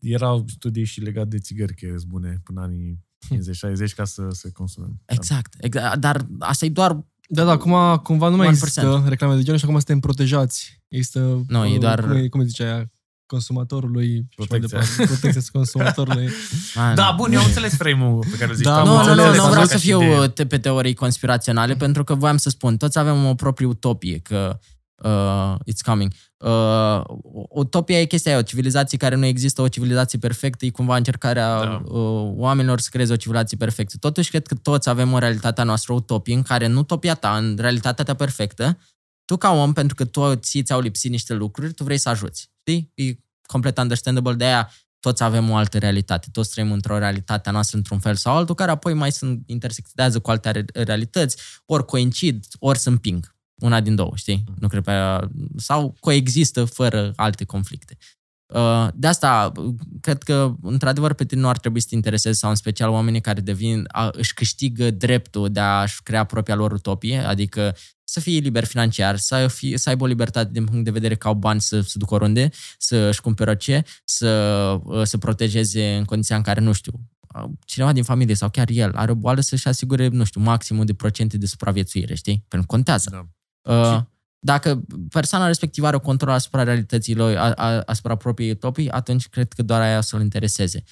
Erau studii și legat de țigări, că sunt bune până anii 50-60 ca să se consume. Exact. exact. Dar asta e doar... Da, da, acum cumva nu mai 1%. există reclame de genul și acum suntem protejați. Există, Nu, e uh, doar- Cum, e, cum îi zice aia? Consumatorului și mai Protecția. departe. Protecția (laughs) consumatorului. Man. Da, bun, eu am înțeles frame-ul pe care îl zici. Da, am am Nu, nu, înțeles, nu, înțeles, nu am vreau ca să și fiu idee. uh, te- pe teorii conspiraționale, pentru că voiam să spun, toți avem o proprie utopie, că uh, it's coming. Uh, utopia e chestia aia, o civilizație care nu există, o civilizație perfectă, e cumva încercarea Da. uh, oamenilor să creeze o civilizație perfectă. Totuși, cred că toți avem o realitatea noastră, o utopie, în care nu utopia ta, în realitatea ta perfectă, tu ca om, pentru că tu ție ți-au lipsit niște lucruri, tu vrei să ajuți. Știi? E complet understandable, de aia toți avem o altă realitate, toți trăim într-o realitate a noastră într-un fel sau altul, care apoi mai sunt intersectează cu alte re- realități, ori coincid, ori se împing. Una din două, știi? Nu cred pe aia, sau coexistă fără alte conflicte. Uh, De asta, cred că, într-adevăr, pe tine nu ar trebui să te intereseze, sau în special oamenii care devin, a, își câștigă dreptul de a-și crea propria lor utopie, adică să fie liber financiar, să, fie, să aibă o libertate din punct de vedere că au bani să se ducă oriunde, să-și cumpere orice, să uh, se protejeze în condiția în care, nu știu, uh, cineva din familie sau chiar el are o boală să-și asigure, nu știu, maximul de procente de supraviețuire, știi? Pentru că contează. Da. Uh, dacă persoana respectivă are o control asupra realităților, a, a, asupra propriei utopii, atunci cred că doar aia o să-l intereseze.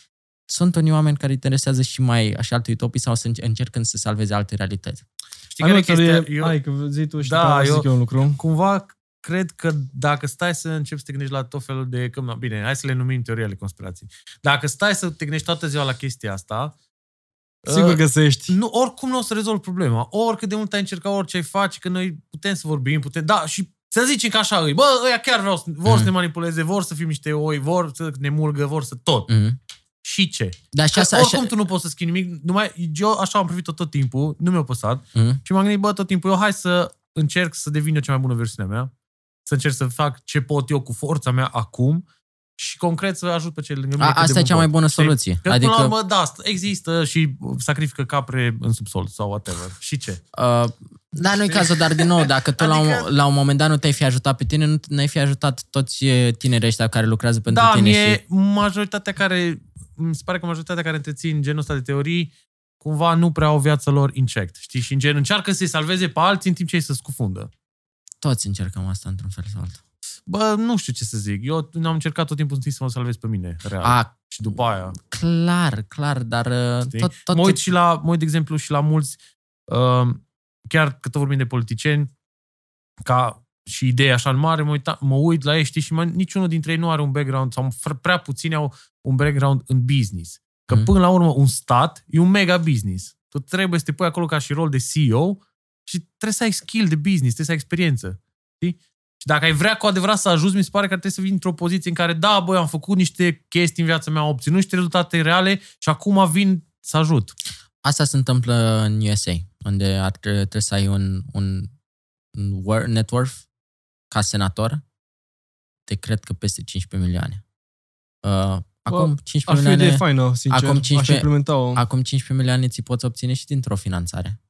Sunt unii oameni care interesează și mai așa alte utopii sau să înce- încercând să salveze alte realități. Știi care e Ai, mă, chestia? teorie- Eu, Hai, că zi tu și Da, după aia eu- zic eu un lucru. cumva cred că dacă stai să începi să te gândești la tot felul de... Că, na, bine, hai să le numim teorii ale conspirației. Dacă stai să te gândești toată ziua la chestia asta, Sigur uh, găsești. nu, oricum nu o să rezolvi problema. Oricât de mult ai încercat, orice ai face, că noi putem să vorbim, putem... Da, și să zicem că așa îi, bă, ăia chiar vreau, să- vor Mhm. să ne manipuleze, vor să fim niște oi, vor să ne mulgă, vor să tot. Mm-hmm. Și ce? Dar și Că asta, oricum așa, tu nu poți să schimbi nimic, numai eu așa am privit tot timpul, nu mi-a păsat mm-hmm. și m-am gândit, bă, tot timpul eu hai să încerc să devin eu cea mai bună versiune a mea, să încerc să fac ce pot eu cu forța mea acum și concret să ajut pe cei lângă mine. A, cât de asta e mult cea mai pot. bună Știi? soluție. Că adică, până la urmă, da, există și sacrifică capre în subsol sau whatever. Și ce? Uh, da, nu-i cazul, dar din nou, dacă tu Adică- la, un, la un moment dat nu te-ai fi ajutat pe tine, nu ne-ai fi ajutat toți eh, tinerii ăștia care lucrează pentru da, tine mie și... majoritatea care, mi se pare că majoritatea care întrețin genul ăsta de teorii cumva nu prea au viața lor inchecked, știi? Și în gen încearcă să-i salveze pe alții în timp ce ei se scufundă. Toți încercăm asta într-un fel sau altul. Bă, nu știu ce să zic. Eu am încercat tot timpul să mă salvez pe mine, real. A, Și după aia, clar, clar, dar eh, știi? tot, tot mă uit și la, mă uit, de exemplu, și la mulți, uh, chiar că tot vorbim de politicieni, ca și idei așa în mare, mă, uita, mă uit la ei, știi, și mă, niciunul dintre ei nu are un background, sau fr- prea puțini au un background în business. Că Mhm. până la urmă, un stat e un mega business. Tu trebuie să te pui acolo ca și rol de CEO și trebuie să ai skill de business, trebuie să ai experiență. Știi? Și dacă ai vrea cu adevărat să ajuți, mi se pare că trebuie să vii într-o poziție în care, da, băi, am făcut niște chestii în viața mea, am obținut niște rezultate reale și acum vin să ajut. Asta se întâmplă în USA, unde ar tre- trebuie să ai un, un, un wor- net worth ca senator de cred că peste 15 milioane. Uh, acum Ar 15 fi o idee milioane, faină, sincer. Acum Aș 15 implementa-o. acum 15 milioane ți poți obține și dintr-o finanțare.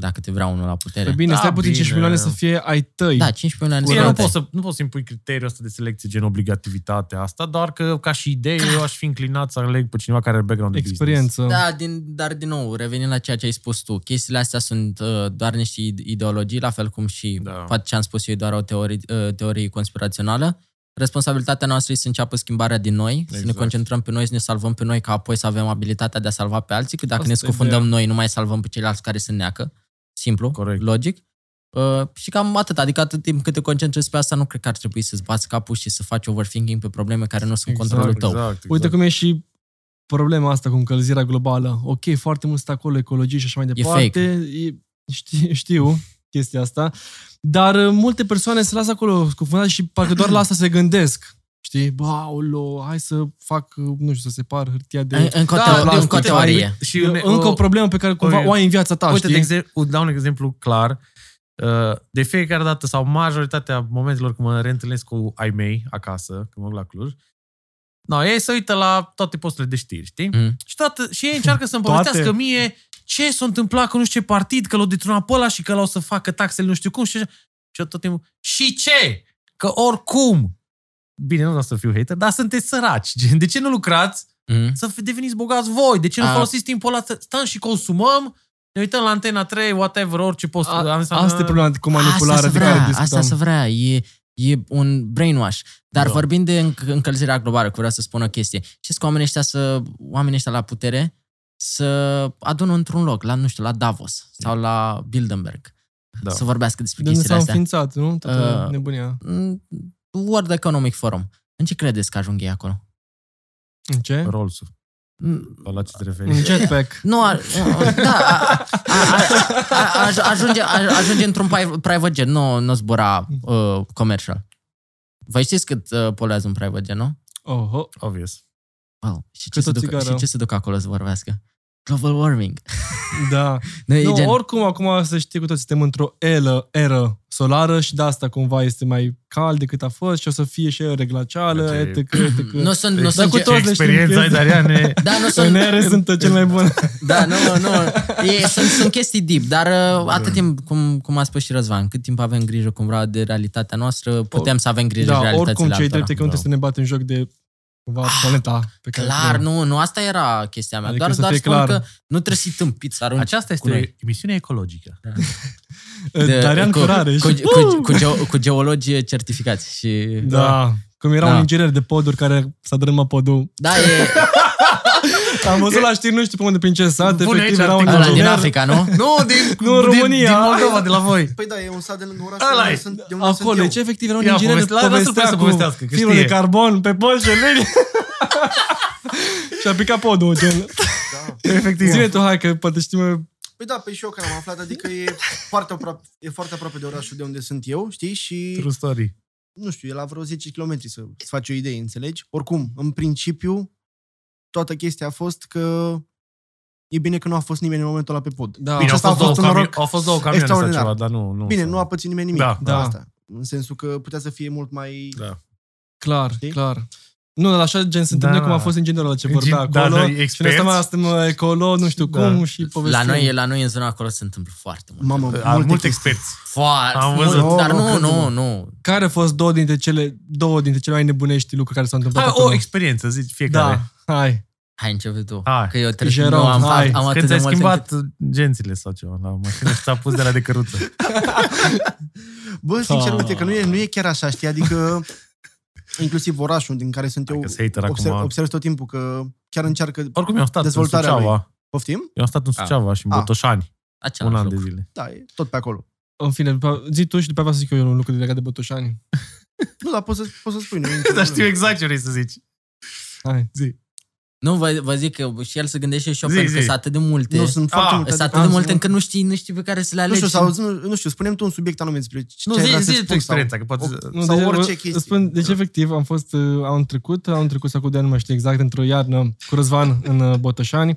Dacă te vrea unul la putere. Păi bine, Da, stai puțin, bine. 15 milioane să fie ai tăi. Da, 15 milioane Bine, să nu dai. poți, să, nu poți să impui criteriul ăsta de selecție gen obligativitate asta, doar că ca și idee eu aș fi înclinat să aleg pe cineva care are background de business. Experiență. Da, din, dar din nou, revenind la ceea ce ai spus tu, chestiile astea sunt uh, doar niște ide- ideologii, la fel cum și Da. poate ce am spus eu e doar o teorie, uh, teorie conspirațională. Responsabilitatea noastră e să înceapă schimbarea din noi, exact. să ne Exact. concentrăm pe noi, să ne salvăm pe noi, ca apoi să avem abilitatea de a salva pe alții, că dacă Asta ne e scufundăm ideea. noi, nu mai salvăm pe ceilalți care se neacă. Simplu, Corect. logic. Uh, și cam atât. Adică atât timp cât te concentrezi pe asta, nu cred că ar trebui să-ți bați capul și să faci overthinking pe probleme care nu sunt Exact, controlul tău. Exact, exact. Uite cum e și problema asta cu încălzirea globală. Ok, foarte mult sunt acolo ecologii și așa mai departe. fake. E, știu, știu chestia asta. Dar uh, multe persoane se lasă acolo scufundate și parcă doar la asta se gândesc. Știi? Bă, aolo, hai să fac, uh, nu știu, să separ hârtia de... În- Încă o, Da, teo- da, încă o uite, teorie. Și E une- încă o problemă pe care cumva Uite, o ai în viața ta, Uite, de știi? exemplu, dau un exemplu clar. Uh, De fiecare dată sau majoritatea momentelor când mă reîntâlnesc cu ai mei acasă, când mă duc la Cluj, no, ei se uită la toate posturile de știri, știi? Mm. Și, toată, și ei încearcă să-mi (laughs) Toate. povestească mie ce s-a întâmplat cu nu știu ce partid, că l-au detrunat pe ăla și că l-au să facă taxele nu știu cum. Și, și eu tot timpul, și ce? Că oricum, bine, nu vreau să fiu hater, dar sunteți săraci. Gen, De ce nu lucrați Mm. să f- deveniți bogați voi? De ce nu A. folosiți timpul ăla să stăm și consumăm? Ne uităm la Antena 3, whatever, orice post. A, am asta e problema cu manipularea asta de se care vrea, discutăm. Asta se vrea, e, e un brainwash. Dar Da. vorbind de înc- încălzirea globală, că vreau să spun o chestie. Știți că oamenii ăștia, să, oamenii ăștia la putere să adună într-un loc, la, nu știu, la Davos sau la Bilderberg, Da. să vorbească despre De unde chestiile s-au astea. înființat, nu? Toată Uh, nebunia. Mm, World Economic Forum. În ce credeți că ajung ei acolo? În ce? Rolls-ul. Mm, Sau la ce te În referi? jetpack. (laughs) Nu, a, da, a, a, a, a, ajunge, a, ajunge într-un pi- private jet, nu, nu zbura uh, commercial. Voi știți cât uh, poluează un private jet, nu? Oho. Obvious. Wow. Și, ce Cât se o duc, țigară. și ce se duc acolo să vorbească? Global warming. Da. (laughs) Nu, e Nu, gen, oricum, acum să știi cu toți, suntem într-o eră, eră solară și de asta cumva este mai cald decât a fost și o să fie și eră glacială, Deci, etc, etc. nu sunt, nu Dar sunt, cu ge- toți le știm experiența ai, chestii. Dariane. da, nu În sunt, ere sunt cel mai bun. da, nu, nu, e, sunt, sunt chestii deep, dar uh, atât timp, cum, cum a spus și Răzvan, cât timp avem grijă cumva de realitatea noastră, putem să avem grijă de Da, realitățile oricum, cei altora. drept e că nu Da. trebuie să ne batem joc de cumva planeta pe care Clar, trăim. nu, nu, asta era chestia mea. Adică doar să doar fie spun clar. că nu trebuie să-i tâmpiți să arunci Aceasta cu noi. este emisiunea ecologică. (laughs) De, Darian cu, Curare. cu, și- cu, cu, geo, cu geologie certificați. Și, Da. Cum era Da. un inginer de poduri care s-a dărâmat podul. da e (laughs) Am văzut la știri, nu știu pe unde, prin ce sat, Pune efectiv aici era un articolul. ăla din inginer. Africa, nu? (laughs) Nu, din, Nu, în din, România. din Moldova, de la voi. Păi da, e un sat de lângă oraș Ăla unde e. sunt, de unde sunt Acolo, eu. deci efectiv era un Ia, inginer poveste- la- lasă-l pe povestea să cu povestească, că fibră de știe. carbon pe poșele și a picat podul, gen. Da. Efectiv. Zine tu, hai, că poate știm... Păi da, pe și eu care am aflat, adică e foarte, aproape, e foarte aproape de orașul de unde sunt eu, știi? Și, True story. nu știu, e la vreo 10 km să îți faci o idee, înțelegi? Oricum, în principiu, toată chestia a fost că e bine că nu a fost nimeni în momentul ăla pe pod. Da, Bine, au Acesta a fost, două fost un camio- noroc au fost două camioane sau extraordinar. ceva, dar nu... nu Bine, sau- nu a pățit nimeni nimic Da, de da. asta. În sensul că putea să fie mult mai... Da. clar, Știi? clar. Nu, dar așa gen suntem Da, noi cum a da. fost inginerul ăla ce Ingin- vorbea da, acolo. noi și ne experți. stăm suntem ecolo, nu știu Da. cum și povestim. La noi, la noi în zona acolo se întâmplă foarte mult. Mamă, Am multe mulți chestii. experți. Foarte Am mult, văzut. dar Oh, nu, crede-mă. nu, nu. Care au fost două dintre cele, două dintre cele mai nebunești lucruri care s-au întâmplat Hai, acolo? o experiență, zici fiecare. Da, hai. Hai, începe tu. Hai. Că eu trebuie să Jerome, nu am, hai. am atât Când de ți-ai mult schimbat gențile sau ceva la mașină și ți-a pus de la de căruță. (laughs) Bă, sincer, Ah. uite că nu e, nu e chiar așa, știi? Adică, inclusiv orașul din care sunt eu, Dacă se hater observ, acum. observ tot timpul că chiar încearcă... Oricum, eu am stat în Dezvoltarea Suceava. Poftim? Eu am stat în Suceava și în Ah. Botoșani. Același Un an lucru. de zile. Da, e tot pe acolo. În fine, după, zi tu și după aceea să zic eu un lucru legat de Botoșani. (laughs) Nu, dar poți să, poți să spui. Nu, e (laughs) nicio Dar știu problemă. exact ce vrei să zici. Hai. Zi. Nu, vă, vă zic că și el se gândește și eu Zi, pentru că zi. sunt atât de multe. Nu, sunt Ah, foarte multe. sunt adică atât de am- multe încât nu știi, nu știi pe care să le Nu alegi. știu, sau, nu, nu știu, spune tu un subiect anume despre ce Nu, ai zi, vrea să zi spun, tu experiența, că poate... sau- Nu, Sau deci, orice vă- chestie. îți Spun, deci, efectiv, am fost uh, anul trecut, anul trecut sau cu de ani, nu mai știu exact, într-o iarnă cu Răzvan în uh, Botoșani.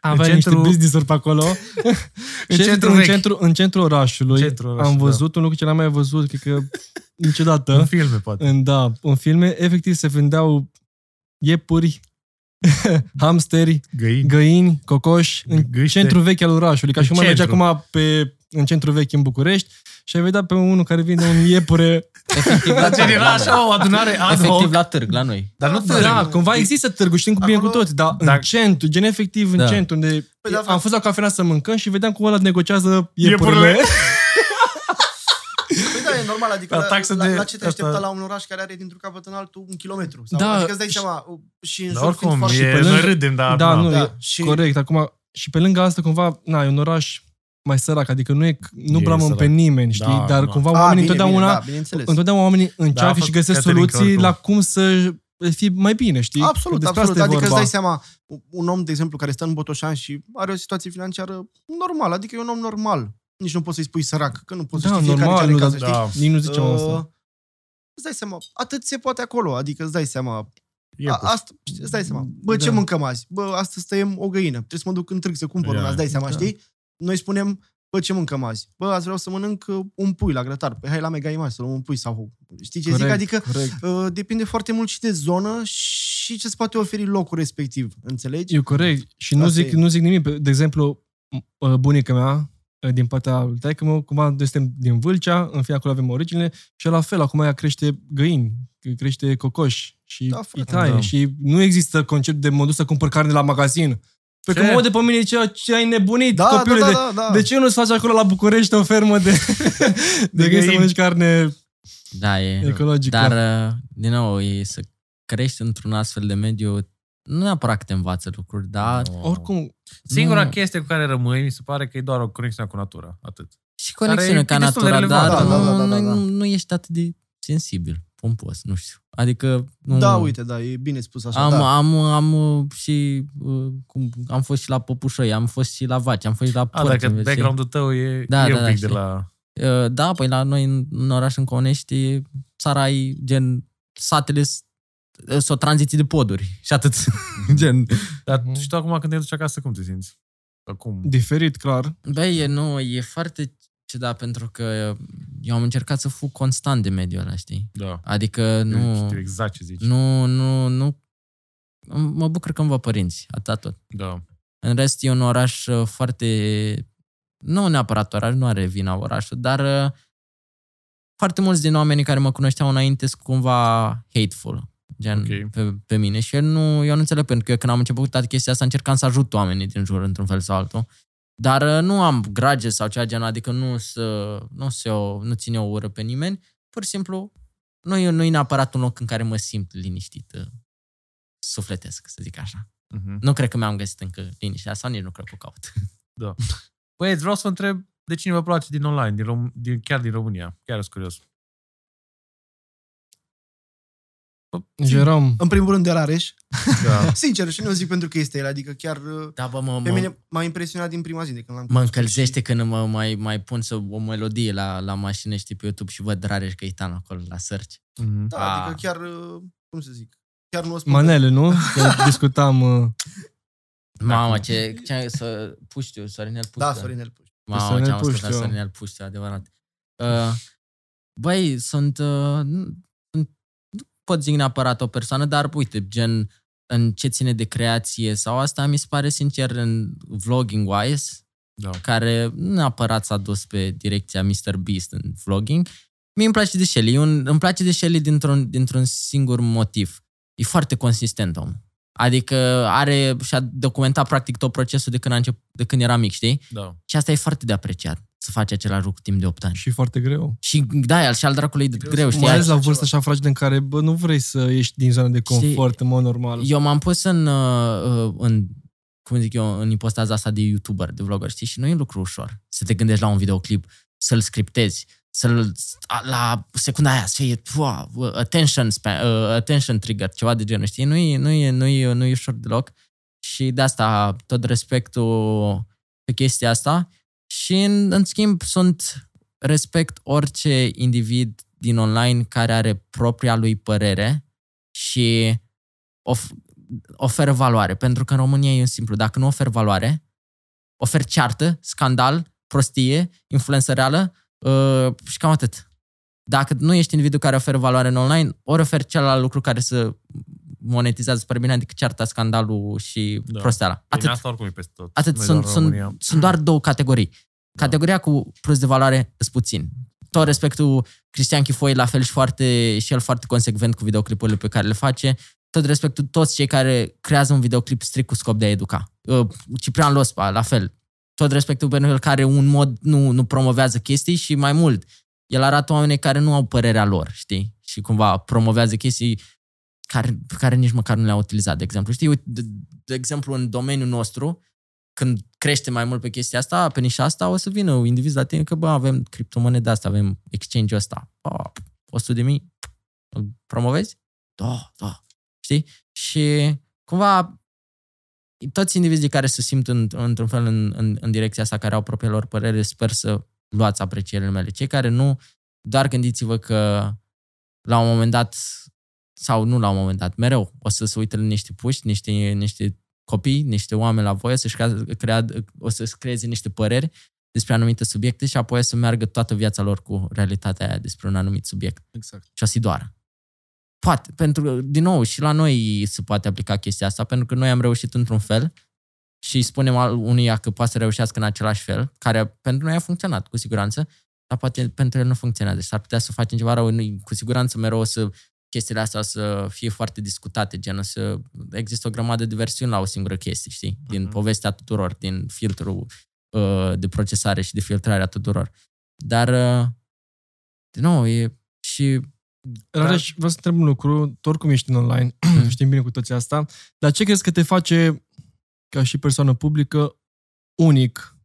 Aveam centru- niște business-uri pe acolo. (laughs) și efectiv, centru în, vechi. centru, în centrul orașului, Centrul orașului, am văzut un lucru ce n-am mai văzut, cred că niciodată. (laughs) În filme, poate. în, da, în filme, efectiv se vindeau iepuri, (laughs) hamsteri, Găini. găini, cocoși, în Gâște. centrul vechi al orașului. Ca și În cum ai merge centru. acum pe, în centru vechi în București și ai vedea pe unul care vinde un iepure. (laughs) Efectiv la Dar târg, gen la era noi. așa o adunare ad Efectiv hoc. la târg, la noi. Dar nu Da, târg. Da, cumva există târgul, știm cu bine cu Acolo- toți, dar în Dacă- centru, gen efectiv în Da. centru, unde Păi da, am fost la cafenea să mâncăm și vedeam cum ăla negociază Iepurile. iepurile. (laughs) Păi da, e normal, adică La la, taxă la, de- la ce te asta- aștepta la un oraș care are dintr-un capăt în altul un kilometru? Sau, Da, adică îți dai și- seama, și în Dar jur fiind oricum, foarte... e, pe lângă- noi râdem, dar... Da, na. nu, Da, e și- corect. Acum, și pe lângă asta, cumva, na, e un oraș mai sărac, adică nu, e, nu E blamăm sărac. pe nimeni, știi? Da, Dar da. cumva A, oamenii bine, întotdeauna, bine, da, bineînțeles. întotdeauna oamenii încearcă făcut și găsesc Caterinca soluții oricum. la cum să fie mai bine, știi? Absolut, Despre absolut. asta e Adică îți vorba. dai seama, un om, de exemplu, care stă în Botoșan și are o situație financiară normală, adică e un om normal. Nici nu poți să-i spui sărac, că nu poți să Da, știi fiecare ce normal, are nu, în casă, dar știi? Da, nici nu zicem Uh, asta. Îți dai seama, atât se poate acolo, adică îți dai seama, e a, pus. asta, știi, îți dai seama, bă, ce Da. mâncăm azi? Bă, astăzi tăiem o găină, trebuie să mă duc în târg să cumpăr Ia. una, îți dai seama, Da. știi? Noi spunem, bă, ce mâncăm azi? Bă, azi vreau să mănânc uh, un pui la grătar, pe hai la Mega Image să luăm un pui sau... Știi ce zic? Corect, Adică corect. uh, depinde foarte mult și de zonă și ce îți poate oferi locul respectiv, înțelegi? E corect. Și nu Asta zic, e. nu zic nimic. De exemplu, m- bunica mea, din partea lui taică meu, cumva noi suntem din Vâlcea, în fine acolo avem originele, și la fel, acum ea crește găini, crește cocoși și Da, da, frate. taie. Da. Și nu există concept de mă duc să cumpăr carne la magazin. Pe Ce? că mă de pe mine ce, ce ai nebunit, Da, da, copilule. da, de, da, da. de ce nu-ți faci acolo la București o fermă de, (laughs) de, găini să găini? mănânci carne Da, e. ecologică? Dar, uh, din nou, e să crești într-un astfel de mediu, nu neapărat că te învață lucruri, dar No. Oricum, Singura nu- chestie cu care rămâi, mi se pare că e doar o conexiune cu natura. Atât. și Care conexiune e ca destul de natura, relevant. dar Da, da, nu, da, da, da, nu, da. nu ești atât de sensibil, pompos, nu știu. Adică nu... Da, uite, da, e bine spus așa, Am, da. am, am uh, și uh, cum, am fost și la păpușoi, am fost și la vaci, am fost și la A, porci. dacă știi? background-ul tău e, Da, e da, un da, pic de știi. la... Uh, Da, păi la noi în, în oraș în Conești, țara e gen satele s- sunt o tranziție de poduri și atât. (laughs) gen. Dar Mhm. și tu acum când te duci acasă, cum te simți? Acum. diferit, clar. Băi, e, nu, e foarte ciudat pentru că eu am încercat să fug constant de mediul ăla, știi? Da. Adică nu, Știu exact ce zici. nu, nu, nu, mă bucur că îmi văd părinți, atât tot. Da. În rest e un oraș uh, foarte, nu neapărat oraș, nu are vina orașul, dar uh, foarte mulți din oamenii care mă cunoșteau înainte sunt cumva hateful, gen Ok. pe, pe mine și eu nu, eu nu înțeleg pentru că eu când am început toată chestia asta încercam să ajut oamenii din jur într-un fel sau altul. Dar uh, nu am grage sau ceva genul, adică nu, să, nu, se o, nu ține o ură pe nimeni, pur și simplu nu e, nu e neapărat un loc în care mă simt liniștit, uh, sufletesc, să zic așa. Mhm. Nu cred că mi-am găsit încă liniștea sau nici nu cred că o caut. (laughs) Băieți, vreau să vă întreb de cine vă place din online, din Rom- din, chiar din România. Chiar sunt curios. Jerome, În primul rând de Rareș. Da. (laughs) Sincer, și nu zic pentru că este el, adică chiar uh, Da, bă, mă, pe mă, mine m-a impresionat din prima zi de când l-am mă cunoscut încălzește când mă mai, mai pun să o melodie la, la mașină, știi, pe YouTube și văd Rareș Căitan acolo la search. Mhm. Și, da, Ah. adică chiar, uh, cum să zic, chiar nu o spun. Manele, nu? (laughs) Că discutam... uh, Mamă, ce, ce să Puștiu, Sorinel Puștiu. Da, Sorinel Puș. Mamă, Sorinel ce am ascultat Puștiu. Sorinel Puștiu, adevărat. Uh, băi, sunt, uh, nu, sunt- nu pot zic neapărat o persoană, dar uite, gen, în ce ține de creație sau asta, mi se pare sincer în vlogging-wise, Da. care nu neapărat s-a dus pe direcția Mr. Beast în vlogging. Mie îmi place de Shelly. E Un, îmi place de Shelly dintr-un, dintr-un singur motiv. E foarte consistent om. Adică are și-a documentat practic tot procesul de când, a început, de când era mic, știi? Da. Și asta e foarte de apreciat, să faci același lucru timp de 8 ani. și foarte greu. Și da, el și al dracului de Greu greu, să- știi? Mai ales așa la vârstă ceva. așa fragedă în care, bă, nu vrei să ieși din zona de confort în mod normal. Eu m-am pus în, uh, în cum zic eu, în ipostaza asta de YouTuber, de vlogger, știi? Și nu e un lucru ușor să te gândești la un videoclip, să-l scriptezi, să-l, la secunda aia să fie wow, attention, span, uh, attention trigger, ceva de genul, știi? Nu e, nu e, nu e, nu e ușor deloc. Și de asta tot respectul pe chestia asta. Și în, în schimb sunt respect orice individ din online care are propria lui părere și of, oferă valoare. Pentru că în România e un simplu. Dacă nu ofer valoare, ofer ceartă, scandal, prostie, influență reală uh, și cam atât. Dacă nu ești individul care oferă valoare în online, ori oferi celălalt lucru care să monetizează spre bine, adică cearta, scandalul și Da. da. prosteala. Bine, Atât. asta oricum e peste tot. Atât Nu e sunt, doar în România. sunt, sunt doar două categorii. Categoria cu plus de valoare îs puțin. Tot respectul Cristian Chifoi, la fel și, foarte, și el foarte consecvent cu videoclipurile pe care le face. Tot respectul toți cei care creează un videoclip strict cu scop de a educa. Uh, Ciprian Lospa, la fel. Tot respectul pentru el care un mod nu, nu promovează chestii și mai mult. El arată oameni care nu au părerea lor, știi? Și cumva promovează chestii care, pe care nici măcar nu le-au utilizat, de exemplu. Știi, uite, de, de exemplu, în domeniul nostru, când crește mai mult pe chestia asta, pe nișa asta, o să vină indivizi la tine că, bă, avem criptomonede asta, avem exchange-ul ăsta. Bă, 100 de mii, îl promovezi? Da, da. Știi? Și cumva toți indivizii care se simt în, într-un fel în, în, în direcția asta, care au propriile lor părere, sper să luați aprecierile mele. Cei care nu, doar gândiți-vă că la un moment dat, sau nu la un moment dat, mereu o să se uite niște puști, niște, niște copii, niște oameni la voi, o să-și crea, o să-și creeze niște păreri despre anumite subiecte și apoi să meargă toată viața lor cu realitatea aia despre un anumit subiect. Exact. Și o să-i doară. Poate, pentru că, din nou, și la noi se poate aplica chestia asta, pentru că noi am reușit într-un fel și spunem unuia că poate să reușească în același fel, care pentru noi a funcționat, cu siguranță, dar poate pentru el nu funcționează. S-ar putea să facem ceva rău, cu siguranță mereu o să chestiile astea o să fie foarte discutate, gen o să există o grămadă de versiuni la o singură chestie, știi? Din uh-huh. povestea tuturor, din filtrul uh, de procesare și de filtrare a tuturor. Dar, uh, din nou, e și... Rareș, vreau să întreb un lucru, tu oricum ești în online, mm. (clears throat) știm bine cu toții asta, dar ce crezi că te face, ca și persoană publică, unic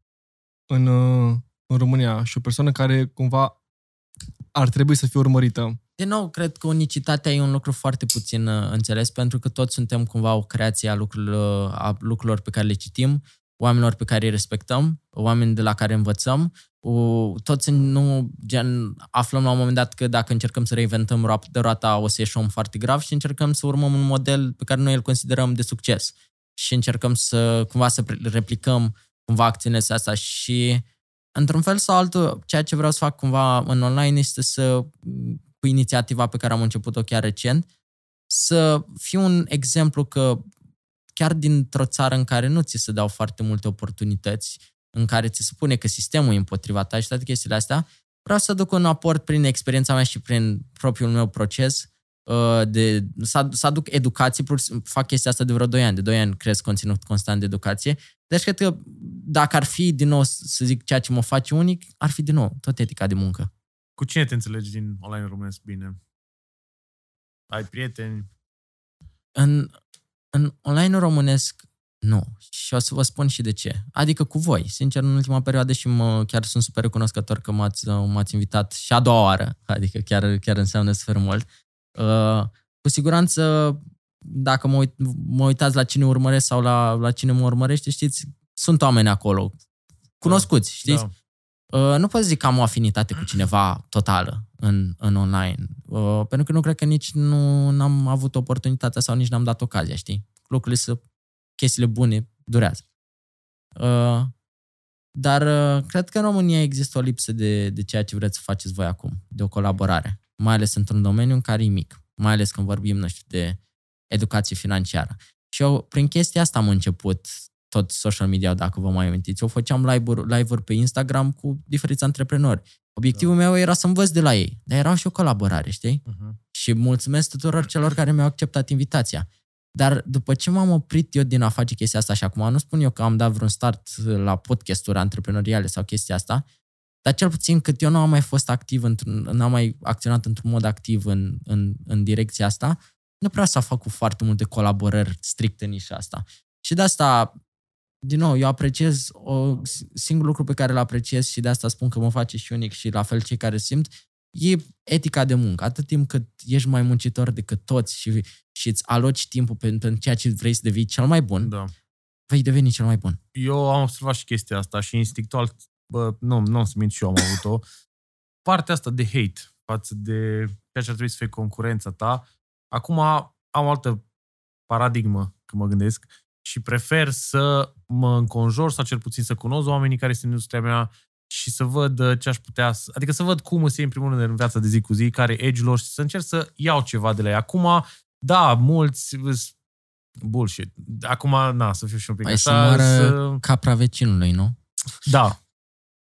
în, uh, în România și o persoană care cumva ar trebui să fie urmărită? Din nou, cred că unicitatea e un lucru foarte puțin uh, înțeles, pentru că toți suntem cumva o creație a lucrurilor, a lucrurilor pe care le citim, oamenilor pe care îi respectăm, oameni de la care învățăm. Toți nu gen, aflăm la un moment dat că dacă încercăm să reinventăm de roata o să ieșim foarte grav și încercăm să urmăm un model pe care noi îl considerăm de succes și încercăm să cumva să replicăm cumva acțiunile astea și într-un fel sau altul, ceea ce vreau să fac cumva în online este să cu inițiativa pe care am început-o chiar recent, să fiu un exemplu că chiar dintr-o țară în care nu ți se dau foarte multe oportunități, în care ți se spune că sistemul e împotriva ta și toate chestiile astea, vreau să duc un aport prin experiența mea și prin propriul meu proces uh, de, să, să aduc educație, fac chestia asta de vreo 2 ani, de 2 ani cresc conținut constant de educație, deci cred că dacă ar fi din nou să zic ceea ce mă face unic, ar fi din nou tot etica de muncă. Cu cine te înțelegi din online românesc bine? Ai prieteni? În, în online românesc, nu. Și o să vă spun și de ce. Adică cu voi. Sincer, în ultima perioadă și mă, chiar sunt super recunoscător că m-ați, m-ați invitat și a doua oară. Adică chiar, chiar înseamnă super mult. Uh, cu siguranță, dacă mă, uit, mă uitați la cine urmăresc sau la, la cine mă urmărește, știți, sunt oameni acolo. Cunoscuți, știți? Da. Uh, nu pot zic că am o afinitate cu cineva totală în, în online, uh, pentru că nu cred că nici nu am avut oportunitatea sau nici n-am dat ocazia, știi? Lucrurile să, chestiile bune durează. Uh, dar uh, cred că în România există o lipsă de, de ceea ce vreți să faceți voi acum, de o colaborare, mai ales într-un domeniu în care e mic, mai ales când vorbim, nu știu, de educație financiară. Și eu, prin chestia asta am început tot social media, dacă vă mai amintiți. Eu făceam live-uri, live-uri pe Instagram cu diferiți antreprenori. Obiectivul da. meu era să învăț de la ei, dar era și o colaborare, știi? Uh-huh. Și mulțumesc tuturor celor care mi-au acceptat invitația. Dar după ce m-am oprit eu din a face chestia asta și acum nu spun eu că am dat vreun start la podcasturi antreprenoriale sau chestia asta, dar cel puțin cât eu nu am mai fost activ, nu am mai acționat într-un mod activ în, în, în direcția asta, nu prea s-a făcut foarte multe colaborări stricte în nișa asta. Și de asta din nou, eu apreciez o singur lucru pe care îl apreciez și de asta spun că mă face și unic și la fel cei care simt, e etica de muncă. Atât timp cât ești mai muncitor decât toți și, și îți aloci timpul pentru, pentru ceea ce vrei să devii cel mai bun, da. vei deveni cel mai bun. Eu am observat și chestia asta și instinctual, bă, nu, nu am să mint și eu am avut-o, (laughs) partea asta de hate față de ceea ce ar trebui să fie concurența ta. Acum am o altă paradigmă, când mă gândesc, și prefer să mă înconjor sau cel puțin să cunosc oamenii care sunt în industria mea și să văd uh, ce aș putea, să, adică să văd cum se în primul rând în viața de zi cu zi, care edge-lor și să încerc să iau ceva de la ei. Acum, da, mulți bullshit. Acum, na, să fiu și un pic Mai așa. Să, să capra vecinului, nu? Da.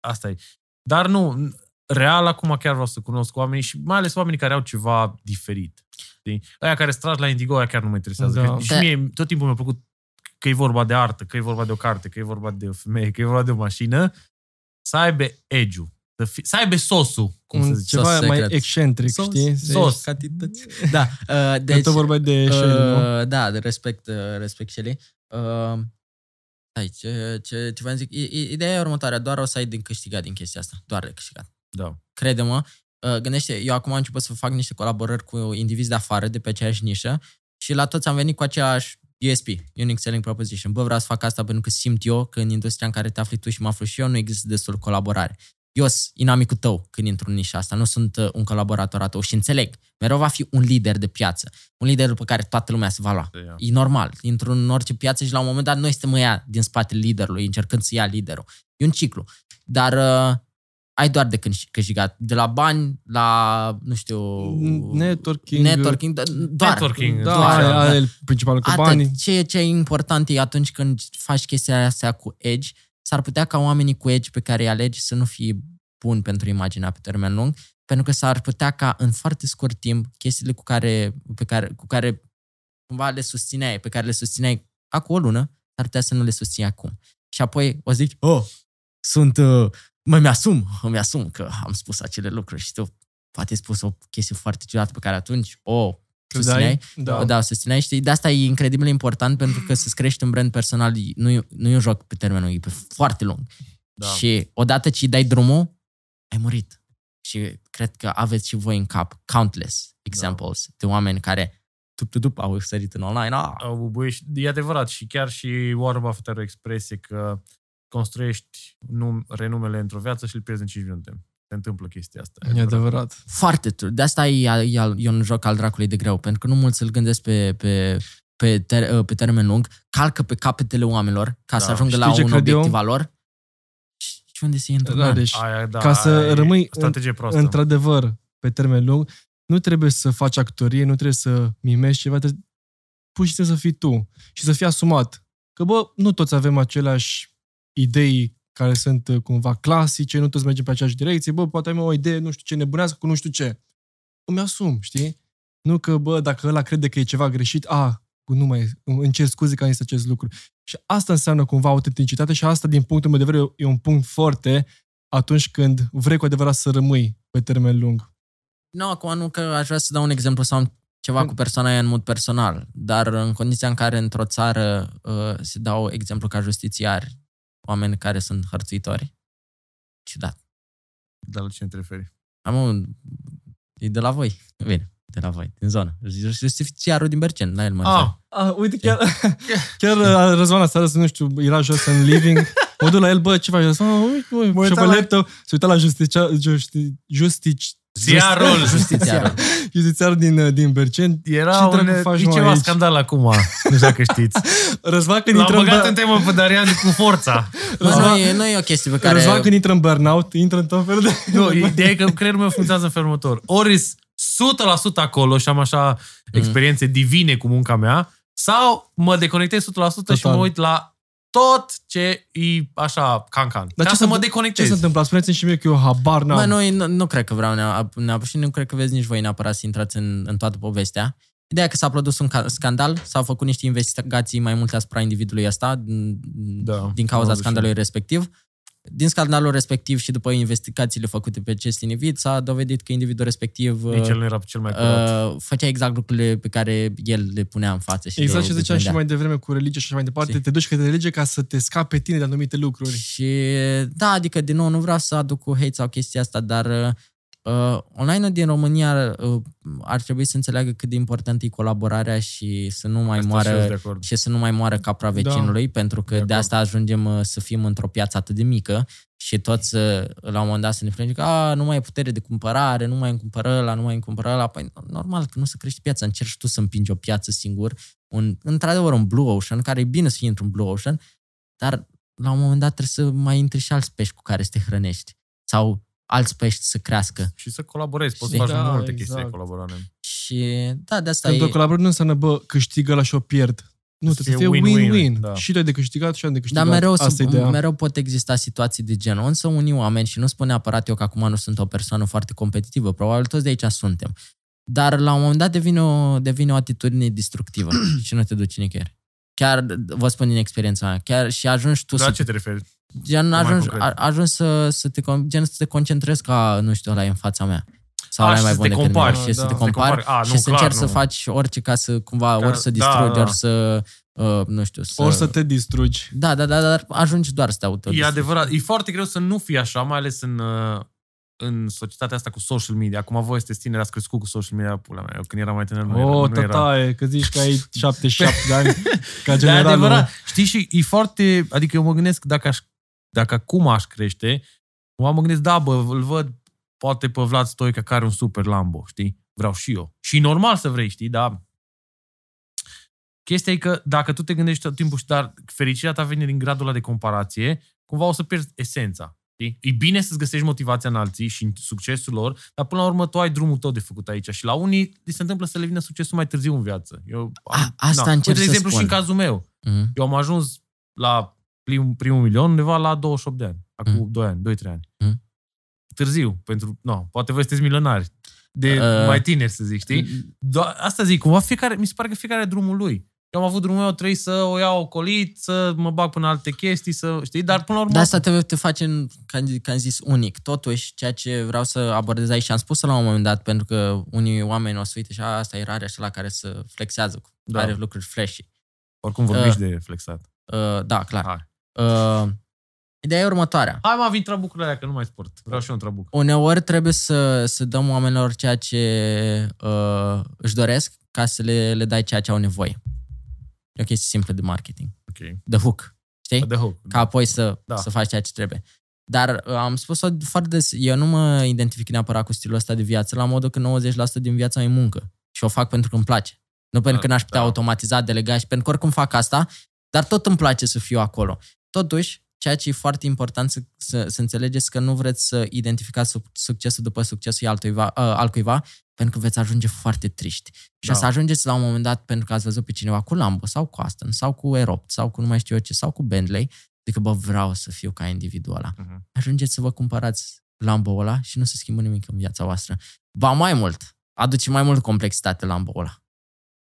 Asta e. Dar nu, real, acum chiar vreau să cunosc oamenii și mai ales oamenii care au ceva diferit. Știi? Aia care stragi la Indigo, aia chiar nu mă interesează. Da. Și mie tot timpul mi-a plăcut că e vorba de artă, că e vorba de o carte, că e vorba de o femeie, că e vorba de o mașină, să aibă edge să, fi, să aibă sosul, cum Un să zice. Ceva Sos mai secret. excentric, Sos. știi? Sos. Cantități. (laughs) Da, uh, deci... Că tot vorba de Shelly, nu? uh, Da, de respect, uh, respect Shelly. Uh, Stai, ce, ce, ce v-am zic? I- i- Ideea e următoarea, doar o să ai din câștigat din chestia asta. Doar de câștigat. Da. crede-mă, uh, gândește, eu acum am început să fac niște colaborări cu indivizi de afară, de pe aceeași nișă și la toți am venit cu aceeași USP, Unique Selling Proposition. Bă, vreau să fac asta pentru că simt eu că în industria în care te afli tu și mă aflu și eu nu există destul colaborare. Eu sunt inamicul tău când intru în nișa asta, nu sunt uh, un colaborator al tău și înțeleg, mereu va fi un lider de piață, un lider după care toată lumea se va lua. Se ia. E normal, intru în orice piață și la un moment dat noi suntem ea din spatele liderului, încercând să ia liderul. E un ciclu. Dar uh, ai doar de câș- câștigat. De la bani la, nu știu... Networking. Networking, da, doar. Networking, Da, doar, aia, da. aia e principalul cu banii. Atât. Ce, ce e important e atunci când faci chestia astea cu Edge, s-ar putea ca oamenii cu Edge pe care îi alegi să nu fie buni pentru imaginea pe termen lung, pentru că s-ar putea ca în foarte scurt timp chestiile cu care, pe care, cu care cumva le susțineai, pe care le susțineai acum o lună, s-ar putea să nu le susții acum. Și apoi o zici, oh, sunt, uh, mă, mi-asum, îmi asum că am spus acele lucruri și tu poate ai spus o chestie foarte ciudată pe care atunci o susțineai, Da. da. da, susțineai, știi? De asta e incredibil de important pentru că să-ți crești un brand personal nu e, nu e un joc pe termen lung, e pe foarte lung. Da. Și odată ce îi dai drumul, ai murit. Și cred că aveți și voi în cap countless examples de oameni care tup, tup, tup, au sărit în online. Ah, Au bubuit și- E adevărat și chiar și Warren Buffett are o expresie că construiești num, renumele într-o viață și îl pierzi în 5 minute. Se întâmplă chestia asta. E adevărat. foarte true. De asta e, e, e un joc al dracului de greu, pentru că nu mulți îl gândesc pe, pe, pe, ter, pe termen lung, calcă pe capetele oamenilor ca Da. să ajungă Știi la ce un cred eu? obiectiv al lor. Și, și unde se intră? Da, deci, Aia, da, ca să aia e rămâi strategie proastă. într-adevăr, pe termen lung, nu trebuie să faci actorie, nu trebuie să mimești ceva, trebuie pur și simplu să fii tu și să fii asumat. Că, bă, nu toți avem aceleași idei care sunt uh, cumva clasice, nu toți mergem pe aceeași direcție, bă, poate am eu o idee, nu știu ce, nebunească cu nu știu ce. Îmi asum, știi? Nu că, bă, dacă ăla crede că e ceva greșit, a, nu mai, îmi cer scuze că am zis acest lucru. Și asta înseamnă cumva autenticitate și asta, din punctul meu de vedere, e un punct foarte atunci când vrei cu adevărat să rămâi pe termen lung. Nu, acum nu că aș vrea să dau un exemplu sau ceva cu persoana aia în mod personal, dar în condiția în care într-o țară uh, se dau exemplu ca justițiari, oameni care sunt hărțuitori, ciudat. Dar la cine te referi? Am un... E de la voi. Bine, de la voi, din zonă. Justițiarul din Bercen, la el mă refer. Ah, Ah, uite, chiar, (laughs) chiar uh, Răzvan aseară, să nu știu, era jos în living, mă duc la el, bă, ce faci? Răzvan, "Ah, uite, mă, Mă și uitam pe la- laptop, se uita la justicia, justi, justici, Ziarul. (laughs) Justițiarul. justițiarul din, uh, din Bercen. Era Ce dracu un, faci, e mă, ceva aici? scandal acum, nu știu dacă știți. (laughs) Răzvan când L-am intră în, băgat bă- în temă pe Darian cu forța. Bă, Răzvan- nu, e, nu e o chestie pe care... Răzvan când intră în burnout, intră în tot felul de... Nu, ideea e că creierul meu funcționează în felul următor. Ori sunt 100% acolo și am așa experiențe divine cu munca mea, sau mă deconectez 100% și Total. mă uit la tot ce e așa cancan. Dar ca ce să se mă întâmplă- deconectez. Ce se întâmplă? Spuneți-mi și mie că eu habar n-am. Bă, nu, nu, nu cred că vreau neapărat, neapărat și nu cred că vezi nici voi neapărat să intrați în, în toată povestea. Ideea e că s-a produs un ca- scandal, s-au făcut niște investigații mai multe asupra individului ăsta din, Da, din am cauza văzut scandalului respectiv. Din scandalul respectiv și după investigațiile făcute pe acest individ, s-a dovedit că individul respectiv Nici el nu era cel mai curat. uh, făcea exact lucrurile pe care el le punea în față. Și Exact le, ce le ziceam și vândea. mai devreme cu religia și așa mai departe, Știi. te duci către religie ca să te scape tine de anumite lucruri. Și da, adică din nou nu vreau să aduc cu hate sau chestia asta, dar uh, online-ul din România uh, ar trebui să înțeleagă cât de important e colaborarea și să nu mai Asta și eu sunt moară de acord. și să nu mai moară capra vecinului, pentru că de, acord. asta ajungem uh, să fim într-o piață atât de mică și toți uh, la un moment dat să ne plângem că a, nu mai e putere de cumpărare, nu mai îmi cumpără ăla, nu mai îmi cumpără ăla. Păi normal că nu se crește piața, încerci tu să împingi o piață singur, un, într-adevăr un blue ocean, care e bine să fie într-un blue ocean, dar la un moment dat trebuie să mai intri și alți pești cu care să te hrănești. Sau alți pești să crească. Și să colaborezi, poți să Știi? faci Da, multe chestii de exact. colaborare. Și da, de asta Când o e... colaborare nu înseamnă, bă, câștigă la și o pierd. Nu, Să trebuie să fie fie win-win, win-win. da. Și tu ai de câștigat și eu am de Dar câștigat. mereu, Asta e sunt, ideea. mereu pot exista situații de genul. Însă unii oameni, și nu spun neapărat eu că acum nu sunt o persoană foarte competitivă, probabil toți de aici suntem. Dar la un moment dat devine o, devine o atitudine destructivă (clears throat) și nu te duci nicăieri. Chiar vă spun din experiența mea. Chiar și ajungi tu La să ce te referi? Gen, mai ajungi, concret. a- ajungi să, să, te, con- gen, să te concentrezi ca, nu știu, ăla e în fața mea. Sau A, ăla e și mai să bun te decât mine. compari. Și Da, să te să te compari compari. A, și nu, să clar, încerci să nu. faci orice ca să cumva, Ca- ori să da, distrugi, da. ori să uh, nu știu, să... Ori să te distrugi. Da, da, da, dar ajungi doar să te auto E adevărat. E foarte greu să nu fie așa, mai ales în, uh, în societatea asta cu social media. Acum voi sunteți tineri, ați crescut cu social media, pula mea. Eu când eram mai tânăr nu era. O, nu era. tataie, că zici că ai (laughs) 77 de ani, ca De generalul. adevărat. Știi, și e foarte... Adică eu mă gândesc dacă, aș, dacă acum aș crește, mă mă gândesc, da, bă, îl văd poate pe Vlad Stoica care are un super Lambo, știi? Vreau și eu. Și e normal să vrei, știi, dar chestia e că dacă tu te gândești tot timpul, și dar fericirea ta vine din gradul ăla de comparație, cumva o să pierzi esența. Știi? E bine să-ți găsești motivația în alții și în succesul lor, dar până la urmă tu ai drumul tău de făcut aici. Și la unii li se întâmplă să le vină succesul mai târziu în viață. Eu, A, asta na. încerc Uite, de să exemplu, spun. și în cazul meu. Mhm. Eu am ajuns la prim, primul milion undeva la 28 de ani. Acum Mm. 2 ani, 2-3 ani. Mm. Târziu, pentru, no, poate voi sunteți milionari. De Uh, mai tineri, să zic, știi? Do- asta zic, cumva fiecare, mi se pare că fiecare are drumul lui. Eu am avut drumul meu, trebuie să o iau ocolit, să mă bag până alte chestii, să, știi? Dar până la urmă... De asta te, te face, în, ca, ca am zis, unic. Totuși, ceea ce vreau să abordez aici și am spus la un moment dat, pentru că unii oameni o să uite și "A, asta e rare, așa la care să flexează, Da. da. are lucruri flashy. Oricum vorbiți Uh, de flexat. Uh, da, clar. Hai. Uh, ideea e următoarea. Hai mă, vin trabucurile alea, că nu mai sport. Vreau și eu un trabuc. Uneori trebuie să, să dăm oamenilor ceea ce uh, își doresc ca să le, le dai ceea ce au nevoie. E o chestie simplă de marketing. Ok. The hook. Știi? De hoc. ca apoi să, Da. da. să faci ceea ce trebuie. Dar uh, am spus-o foarte des, eu nu mă identific neapărat cu stilul ăsta de viață, la modul că 90% din viața e muncă. Și o fac pentru că îmi place. Nu pentru că n-aș putea da. automatiza, delega și pentru că oricum fac asta, dar tot îmi place să fiu acolo. Totuși, ceea ce e foarte important să, să, să înțelegeți că nu vreți să identificați suc- succesul după succesul altuiva, uh, al cuiva, pentru că veți ajunge foarte triști. Și Da. o să ajungeți la un moment dat pentru că ați văzut pe cineva cu Lambo sau cu Aston sau cu Aeropt sau cu nu mai știu eu ce sau cu Bentley, zică, bă, vreau să fiu ca individul ăla. Mhm. Ajungeți să vă cumpărați Lambo ăla și nu se schimbă nimic în viața voastră. Ba mai mult, aduce mai mult complexitate Lambo ăla.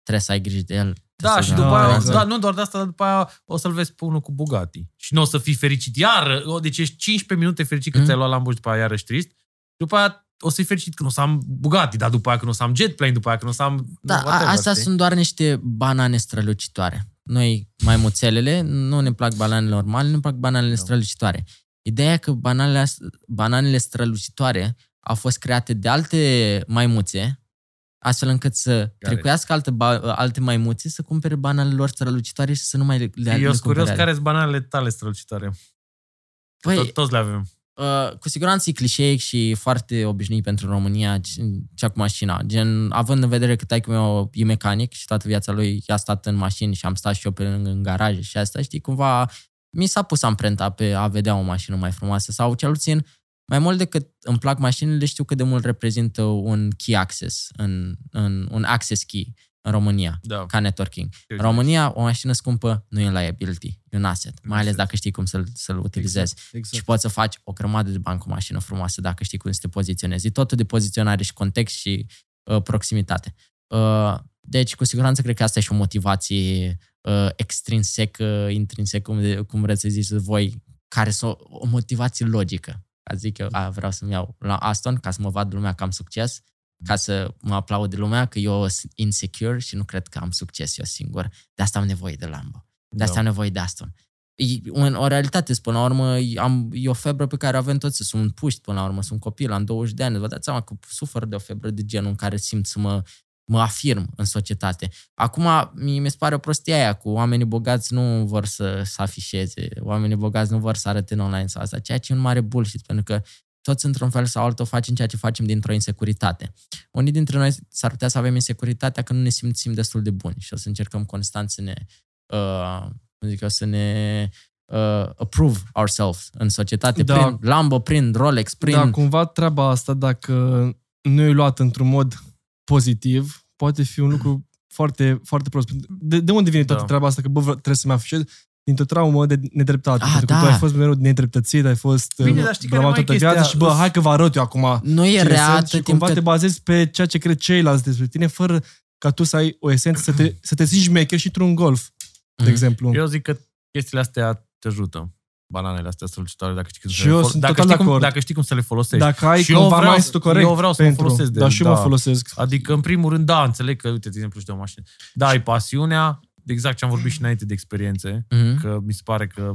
Trebuie să ai grijă de el. Da, trebuie și să- după Da, aia, exact. da, nu doar de asta, dar după aia o să-l vezi pe unul cu Bugatti. Și nu o să fii fericit iar. o, Deci ești 15 minute fericit că Mm. ți-ai luat Lambo și după aia iarăși trist. După aia o să fii fericit când o să am Bugatti, dar după aia când o să am jet plane, după aia când o să am... Da, whatever, a, astea știi? sunt doar niște banane strălucitoare. Noi, maimuțelele, nu ne plac bananele normale, ne plac bananele Da. strălucitoare. Ideea e că bananele, as- bananele strălucitoare au fost create de alte maimuțe, astfel încât să trecuiască alte, ba, alte maimuțe să cumpere bananele lor strălucitoare și să nu mai le, le, Eu le sunt curios cumpere care sunt bananele tale strălucitoare. Păi, Tot, toți le avem. Uh, cu siguranță e clișeic și foarte obișnuit pentru România, cea cu mașina. Gen, având în vedere că taică meu e mecanic și toată viața lui a stat în mașini și am stat și eu pe lângă în garaje și asta, știi, cumva mi s-a pus amprenta pe a vedea o mașină mai frumoasă sau cel puțin mai mult decât îmi plac mașinile, știu cât de mult reprezintă un key access, în, în, un access key în România, Da. ca networking. Eu În România, o mașină scumpă nu e un liability, e un asset, mai ales asset. dacă știi cum să-l, să-l utilizezi Exact. și poți să faci o grămadă de bani cu o mașină frumoasă dacă știi cum să te poziționezi. E totul de poziționare și context și uh, proximitate. Uh, deci, cu siguranță, cred că asta e și o motivație uh, extrinsecă, intrinsecă, cum, de, cum vreți să ziceți voi, care să o, o motivație logică. Ca zic eu, a, vreau să-mi iau la Aston ca să mă vad lumea că am succes, ca să mă aplaude lumea că eu sunt insecure și nu cred că am succes eu singur. De asta am nevoie de Lambo. De asta Da. am nevoie de Aston. E un- o realitate, până la urmă, e- am, e o febră pe care o avem toți, sunt puști până la urmă, sunt copil, am 20 de ani, vă dați seama că sufăr de o febră de genul în care simt să mă, mă afirm în societate. Acum, mi mi se pare o prostie aia cu oamenii bogați nu vor să se afișeze, oamenii bogați nu vor să arate în online sau asta, ceea ce e un mare bullshit, pentru că toți într-un fel sau altul facem ceea ce facem dintr-o insecuritate. Unii dintre noi s-ar putea să avem insecuritatea că nu ne simțim destul de buni și o să încercăm constant să ne, uh, cum zic eu, să ne uh, approve ourselves în societate Da. prin Lambo, prin Rolex, prin... Da, cumva treaba asta, dacă nu e luat într-un mod pozitiv, poate fi un lucru foarte, foarte prost. De, de unde vine toată Da. treaba asta? Că bă, vre- trebuie să-mi afișez dintr-o traumă de nedreptate. Ah, pentru că da. tu ai fost mereu nedreptățit, ai fost Bine, uh, dar știi care blamat mai e toată chestia? viața și bă, Îs- hai că vă arăt eu acum nu e cine rea sunt atât și timp cumva cât... te bazezi pe ceea ce cred ceilalți despre tine, fără ca tu să ai o esență, să te, să te simți șmecher și într-un golf, de Mhm. exemplu. Eu zic că chestiile astea te ajută. Bananele astea strălucitoare, dacă știi cum Și să le eu fol- sunt dacă total știi, de cum, acord. dacă știi cum să le folosești. Dacă ai Și eu cumva vreau- mindset corect eu vreau să mă pentru, folosesc de Dar și el, eu mă da. folosesc. Adică, în primul rând, da, înțeleg că, uite, de exemplu, și de o mașină. Da, ai pasiunea, exact ce am vorbit și înainte de experiențe, Mhm. că mi se pare că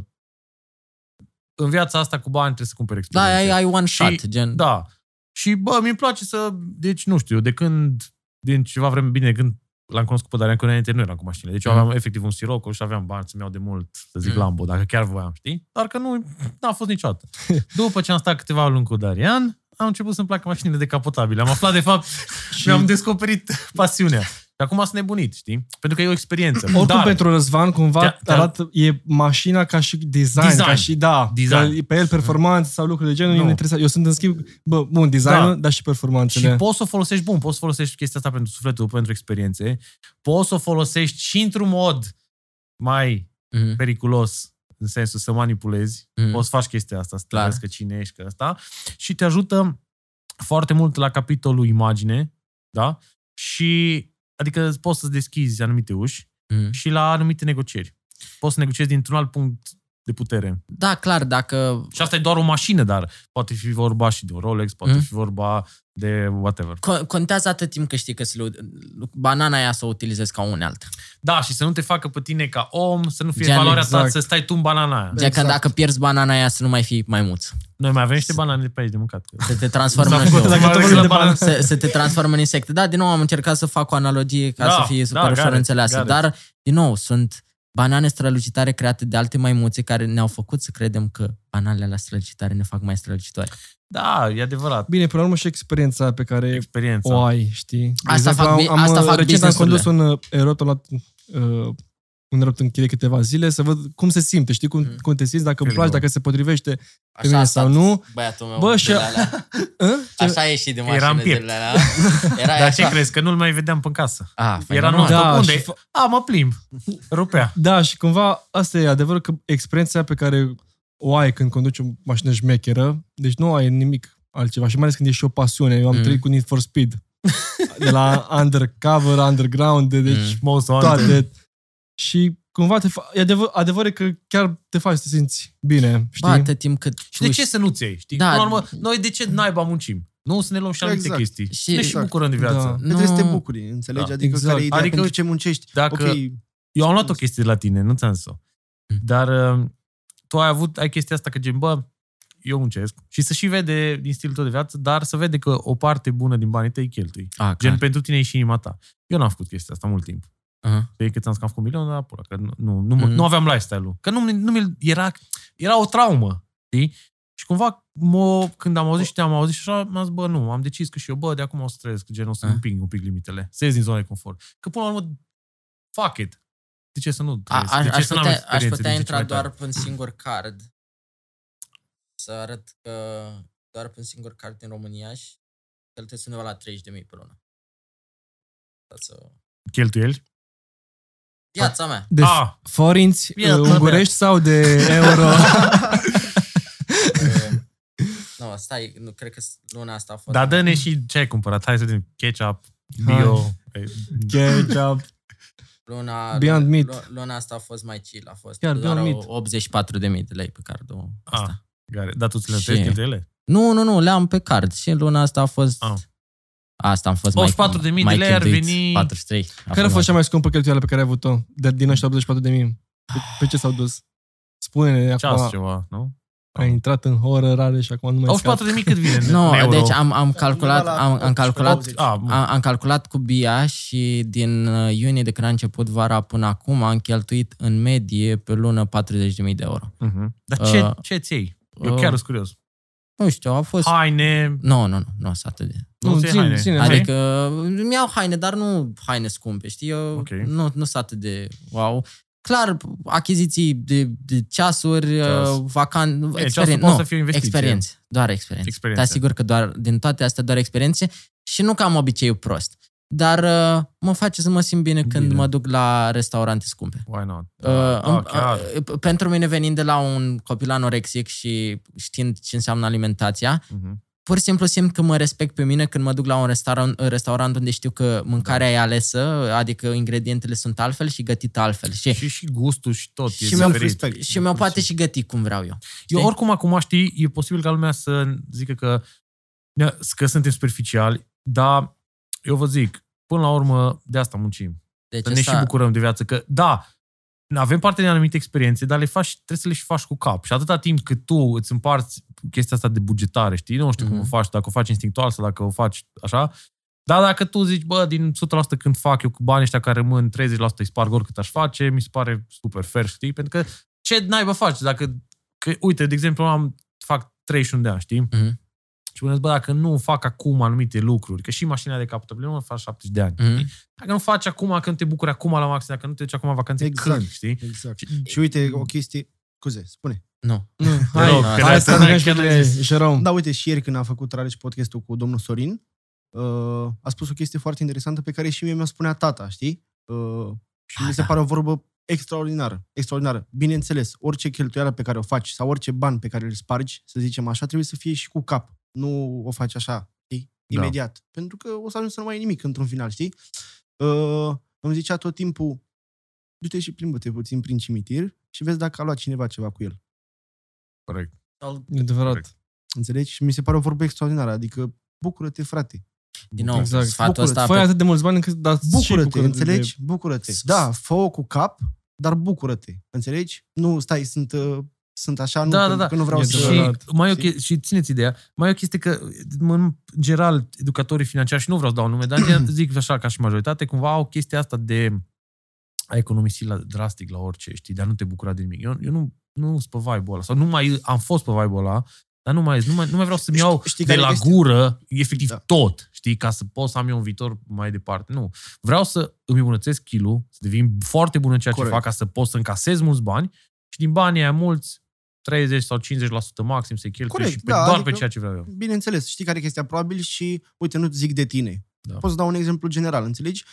în viața asta cu bani trebuie să cumperi Da, experiențe. ai, ai one Și- shot, gen. Da. Și, bă, mi-e place să... Deci, nu știu, de când... Din ceva vreme bine, de când l-am cunoscut pe Darian, că înainte nu eram cu mașinile. Deci eu Mm. aveam efectiv un Sirocco și aveam bani să-mi iau de mult, să zic, Mm. Lambo, dacă chiar voiam, știi? Dar că nu n-a fost niciodată. (laughs) După ce am stat câteva luni cu Darian, am început să-mi placă mașinile decapotabile. Am aflat, de fapt, (laughs) și mi-am descoperit pasiunea. Și acum sunt nebunit, știi? Pentru că e o experiență. Oricum, Dar, pentru Răzvan, cumva Te-a- te-a- arată, e mașina ca și design, Design. ca și, da, Design. că pe el performanță sau lucruri de genul, Nu. nu. interesant. Eu sunt în schimb, bă, bun, designul, Da. dar și performanțele. Și poți să o folosești, bun, poți să folosești chestia asta pentru sufletul, pentru experiențe. Poți să o folosești și într-un mod mai Mhm. periculos, în sensul să manipulezi. Mhm. Poți să faci chestia asta, să te Clar. vezi că cine ești, că asta. Și te ajută foarte mult la capitolul imagine, da? Și, adică poți să-ți deschizi anumite uși Mhm. și la anumite negocieri. Poți să negociezi dintr-un alt punct de putere. Da, clar, dacă... Și asta e doar o mașină, dar poate fi vorba și de un Rolex, poate Mhm. fi vorba de whatever. Co- contează atât timp că știi că se banana aia să o utilizezi ca unealtă. Da, și să nu te facă pe tine ca om, să nu fie Gen, valoarea ta exact. să stai tu în banana aia. Gen că Exact. dacă pierzi banana aia să nu mai fii maimuț. Noi mai avem niște banane de pe aici de mâncat. Să te transformă S-a în făcut știu, mai tot mult de la banane. banane. să, să te transformă în insecte. Da, din nou am încercat să fac o analogie ca Da, să fie super da, ușor got it, înțeleasă. got it. Dar, din nou, sunt banane strălucitare create de alte maimuțe care ne-au făcut să credem că bananele alea strălucitare ne fac mai strălucitoare. Da, e adevărat. Bine, până la urmă și experiența pe care Experiența. o ai, știi? De Asta fac am, bi- am, asta fac recent am business-urile. condus un uh, aeroport, am luat uh, un aeroport în chile câteva zile să văd cum se simte, știi? Cum, Mm. cum te simți, dacă îmi Feeling-ul. place, dacă se potrivește pe Așa mine a sau stat nu. Băiatul meu. Bă, și- zilele alea. (laughs) Ă? Ce- Așa a ieșit de Era mașină în piept. zilele alea. Era Dar ce așa. crezi? Că nu-l mai vedeam pe casă. Ah, Era nu. non-stop. Da, Unde? și fa- A, mă plimb. Rupea. Da, și cumva asta e adevărul că experiența pe care o ai când conduci o mașină șmecheră, deci nu ai nimic altceva și mai ales când e și o pasiune. Eu am Mm. trăit cu Need for Speed. (laughs) De la undercover, underground, de, deci Mm. Most wanted. toate. Și cumva te fa- e adevăr, adevăr e că chiar te faci să te simți bine, știi? Bă, atât timp cât Și de ce să nu-ți iei? Știi? Da. Da. Până la urmă, noi de ce naiba muncim? Nu să ne luăm și anumite Exact. chestii. Și- Și, ne și exact. bucurăm de viață. Da. Da. Nu. Trebuie să te Nu. bucuri, înțelegi? Da, Adică exact. care e ideea Adică, pentru ce muncești. dacă- Ok, Eu am luat o chestie de la tine, nu ți-am zis-o. Mm. Dar uh, tu ai avut, ai chestia asta că gen, bă, eu muncesc și să și vede din stilul tău de viață, dar să vede că o parte bună din banii tăi îi cheltui. Ah, Gen, clar. pentru tine e și inima ta. Eu n-am făcut chestia asta mult timp. Aha. Pe cât am scam cu un milion, dar pula, că nu, nu, nu, Mhm. nu aveam lifestyle-ul. Că nu, nu mi era, era o traumă, știi? Și cumva, mă, când am auzit și te-am auzit și așa, m-am zis, bă, nu, am decis că și eu, bă, de acum o să trăiesc, gen, o să Ah. împing un pic limitele, să ies din zona de confort. Că până la urmă, fuck it. De ce să nu A, trăiesc? aș, de ce aș să n-am putea, aș experiențe putea din ce ce intra mai doar tare? pe un (clears throat) singur card. Să arăt că doar pe un singur card din România și cheltuiesc undeva la 30.000 pe lună. Ca Să... Cheltuieli? Viața mea. De Ah. forinți Ia, uh, bă, ungurești sau de euro? Uh, (laughs) (laughs) nu, stai, nu, cred că luna asta a fost... Dar dă-ne și ce ai cumpărat. Hai să vedem. Ketchup, bio... Ketchup. Luna, Beyond Meat. lu- Luna asta a fost mai chill, a fost Chiar, doar Beyond o- 84 de mii de lei pe cardul Ah, ăsta. Gare. Dar tu ți le Și- întâlnești cheltuielile? Nu, nu, nu, le-am pe card și luna asta a fost... Ah. Asta am fost 84.000 de mai lei ar cheltuit, veni- 43. Care a fost cea mai scumpă cheltuială pe care ai avut-o de, din ăștia 84 de mii? Pe, pe ce s-au dus? Spune-ne Ceas acum. ceva, nu? Ai intrat în horă rare și acum nu mai 84 de mii cât vine (laughs) în Nu, euro? deci am, am calculat, Undeva la am, am 18, calculat 80. Ah, am, am calculat cu BIA și din uh, iunie de când a început vara până acum am cheltuit în medie pe lună 40.000 de euro. uh-huh. Dar ce, Uh, ce ți iei? Eu uh, chiar sunt curios. Nu știu, a fost... Haine, Nu, nu, nu, nu sunt atât de... nu, Nu, ți iei ține- haine. ține, Haine? Adică îmi iau haine, dar nu haine scumpe, știi? Eu Ok. nu, nu sunt atât de wow. Clar, achiziții de, de ceasuri, Ceas. uh, vacan... ceasul experien- poate nu, să fie o investiție. Experiențe, doar experiențe. Experiențe. Te asigur că doar, din toate astea doar experiențe și nu că am obiceiul prost. Dar uh, mă face să mă simt bine, când Bine. mă duc la restaurante scumpe. Why not? Uh, Da, îmi- chiar. uh, pentru mine venind de la un copil anorexic și știind ce înseamnă alimentația, Mhm. pur și simplu simt că mă respect pe mine când mă duc la un restaurant, restaurant unde știu că mâncarea Da. e alesă, adică ingredientele sunt altfel și gătit altfel. Și, Și, și gustul și tot Și e mi-au diferit. respect. și mi-o poate și găti cum vreau eu. Eu Știi? oricum acum știi, e posibil ca lumea să zică că, că suntem superficiali, dar eu vă zic, până la urmă, de asta muncim. Deci Să ne și asta- bucurăm de viață. Că, da, avem parte de anumite experiențe, dar le faci, trebuie să le și faci cu cap. Și atâta timp cât tu îți împarți chestia asta de bugetare, știi? Nu știu mm-hmm. cum o Mhm. faci, dacă o faci instinctual sau dacă o faci așa. Dar dacă tu zici, bă, din 100% când fac eu cu banii ăștia care rămân, 30% îi sparg oricât aș face, mi se pare super fair, știi? Pentru că ce naiba faci? Dacă, că, uite, de exemplu, am, fac 31 de ani, știi? Mhm. Și spuneți, bă, dacă nu fac acum anumite lucruri, că și mașina de captabil nu faci 70 de ani. Mhm. Dacă nu faci acum, că nu te bucuri acum la maxim, dacă nu te duci acum în vacanțe, Exact. când, știi? Exact. Și uite, o chestie... Scuze, spune. Nu. Nu, Te hai, rog, hai, că hai să n-ai- ne chiar și n-ai de zis. Jerome. Da, uite, și ieri când am făcut Rareș podcastul cu domnul Sorin, uh, a spus o chestie foarte interesantă pe care și mie mi-o spunea tata, știi? Uh, și mi se pare o vorbă extraordinară, extraordinară. Bineînțeles, orice cheltuială pe care o faci sau orice ban pe care îl spargi, să zicem așa, trebuie să fie și cu cap. Nu o faci așa, știi? Da. Imediat. Pentru că o să ajungi să nu mai ai nimic într-un final, știi? Uh, îmi zicea tot timpul, du-te și plimbă-te puțin prin cimitir și vezi dacă a luat cineva ceva cu el. Corect. E adevărat. Corect. Înțelegi? Și mi se pare o vorbă extraordinară. Adică, bucură-te, frate. Din nou, Exact. sfatul Bucură-te. ăsta... Fă pe- atât de mulți bani încât dar și Bucură-te, bucură-te înțelegi? De... Bucură-te. S- Da, fă-o cu cap, dar bucură-te. Înțelegi? Nu, stai, sunt, uh, sunt așa, nu, Da, da, pentru da. că nu vreau E să... adevărat. Și, mai e o Știi? che- și țineți ideea, mai e o chestie că, în general, educatorii financiari, și nu vreau să dau nume, dar gen, (clears throat) zic așa ca și majoritate, cumva au chestia asta de a economisi la, drastic la orice, știi, de a nu te bucura de nimic. Eu, eu nu, nu sunt pe vibe-ul ăla, sau nu mai am fost pe vibe-ul ăla, dar nu mai, nu mai, nu mai vreau să-mi Știi- iau știi de care la e chestia? gură, efectiv Da. tot, știi, ca să pot să am eu un viitor mai departe. Nu. Vreau să îmi îmbunătățesc skill să devin foarte bun în ceea Corect. ce fac, ca să pot să încasez mulți bani și din banii aia mulți, 30 sau 50% maxim să-i cheltui Corect, și pe, da, doar adică- pe ceea ce vreau eu. Bineînțeles, știi care e chestia? Probabil și, uite, nu zic de tine. Da. Pot să dau un exemplu general, înțelegi?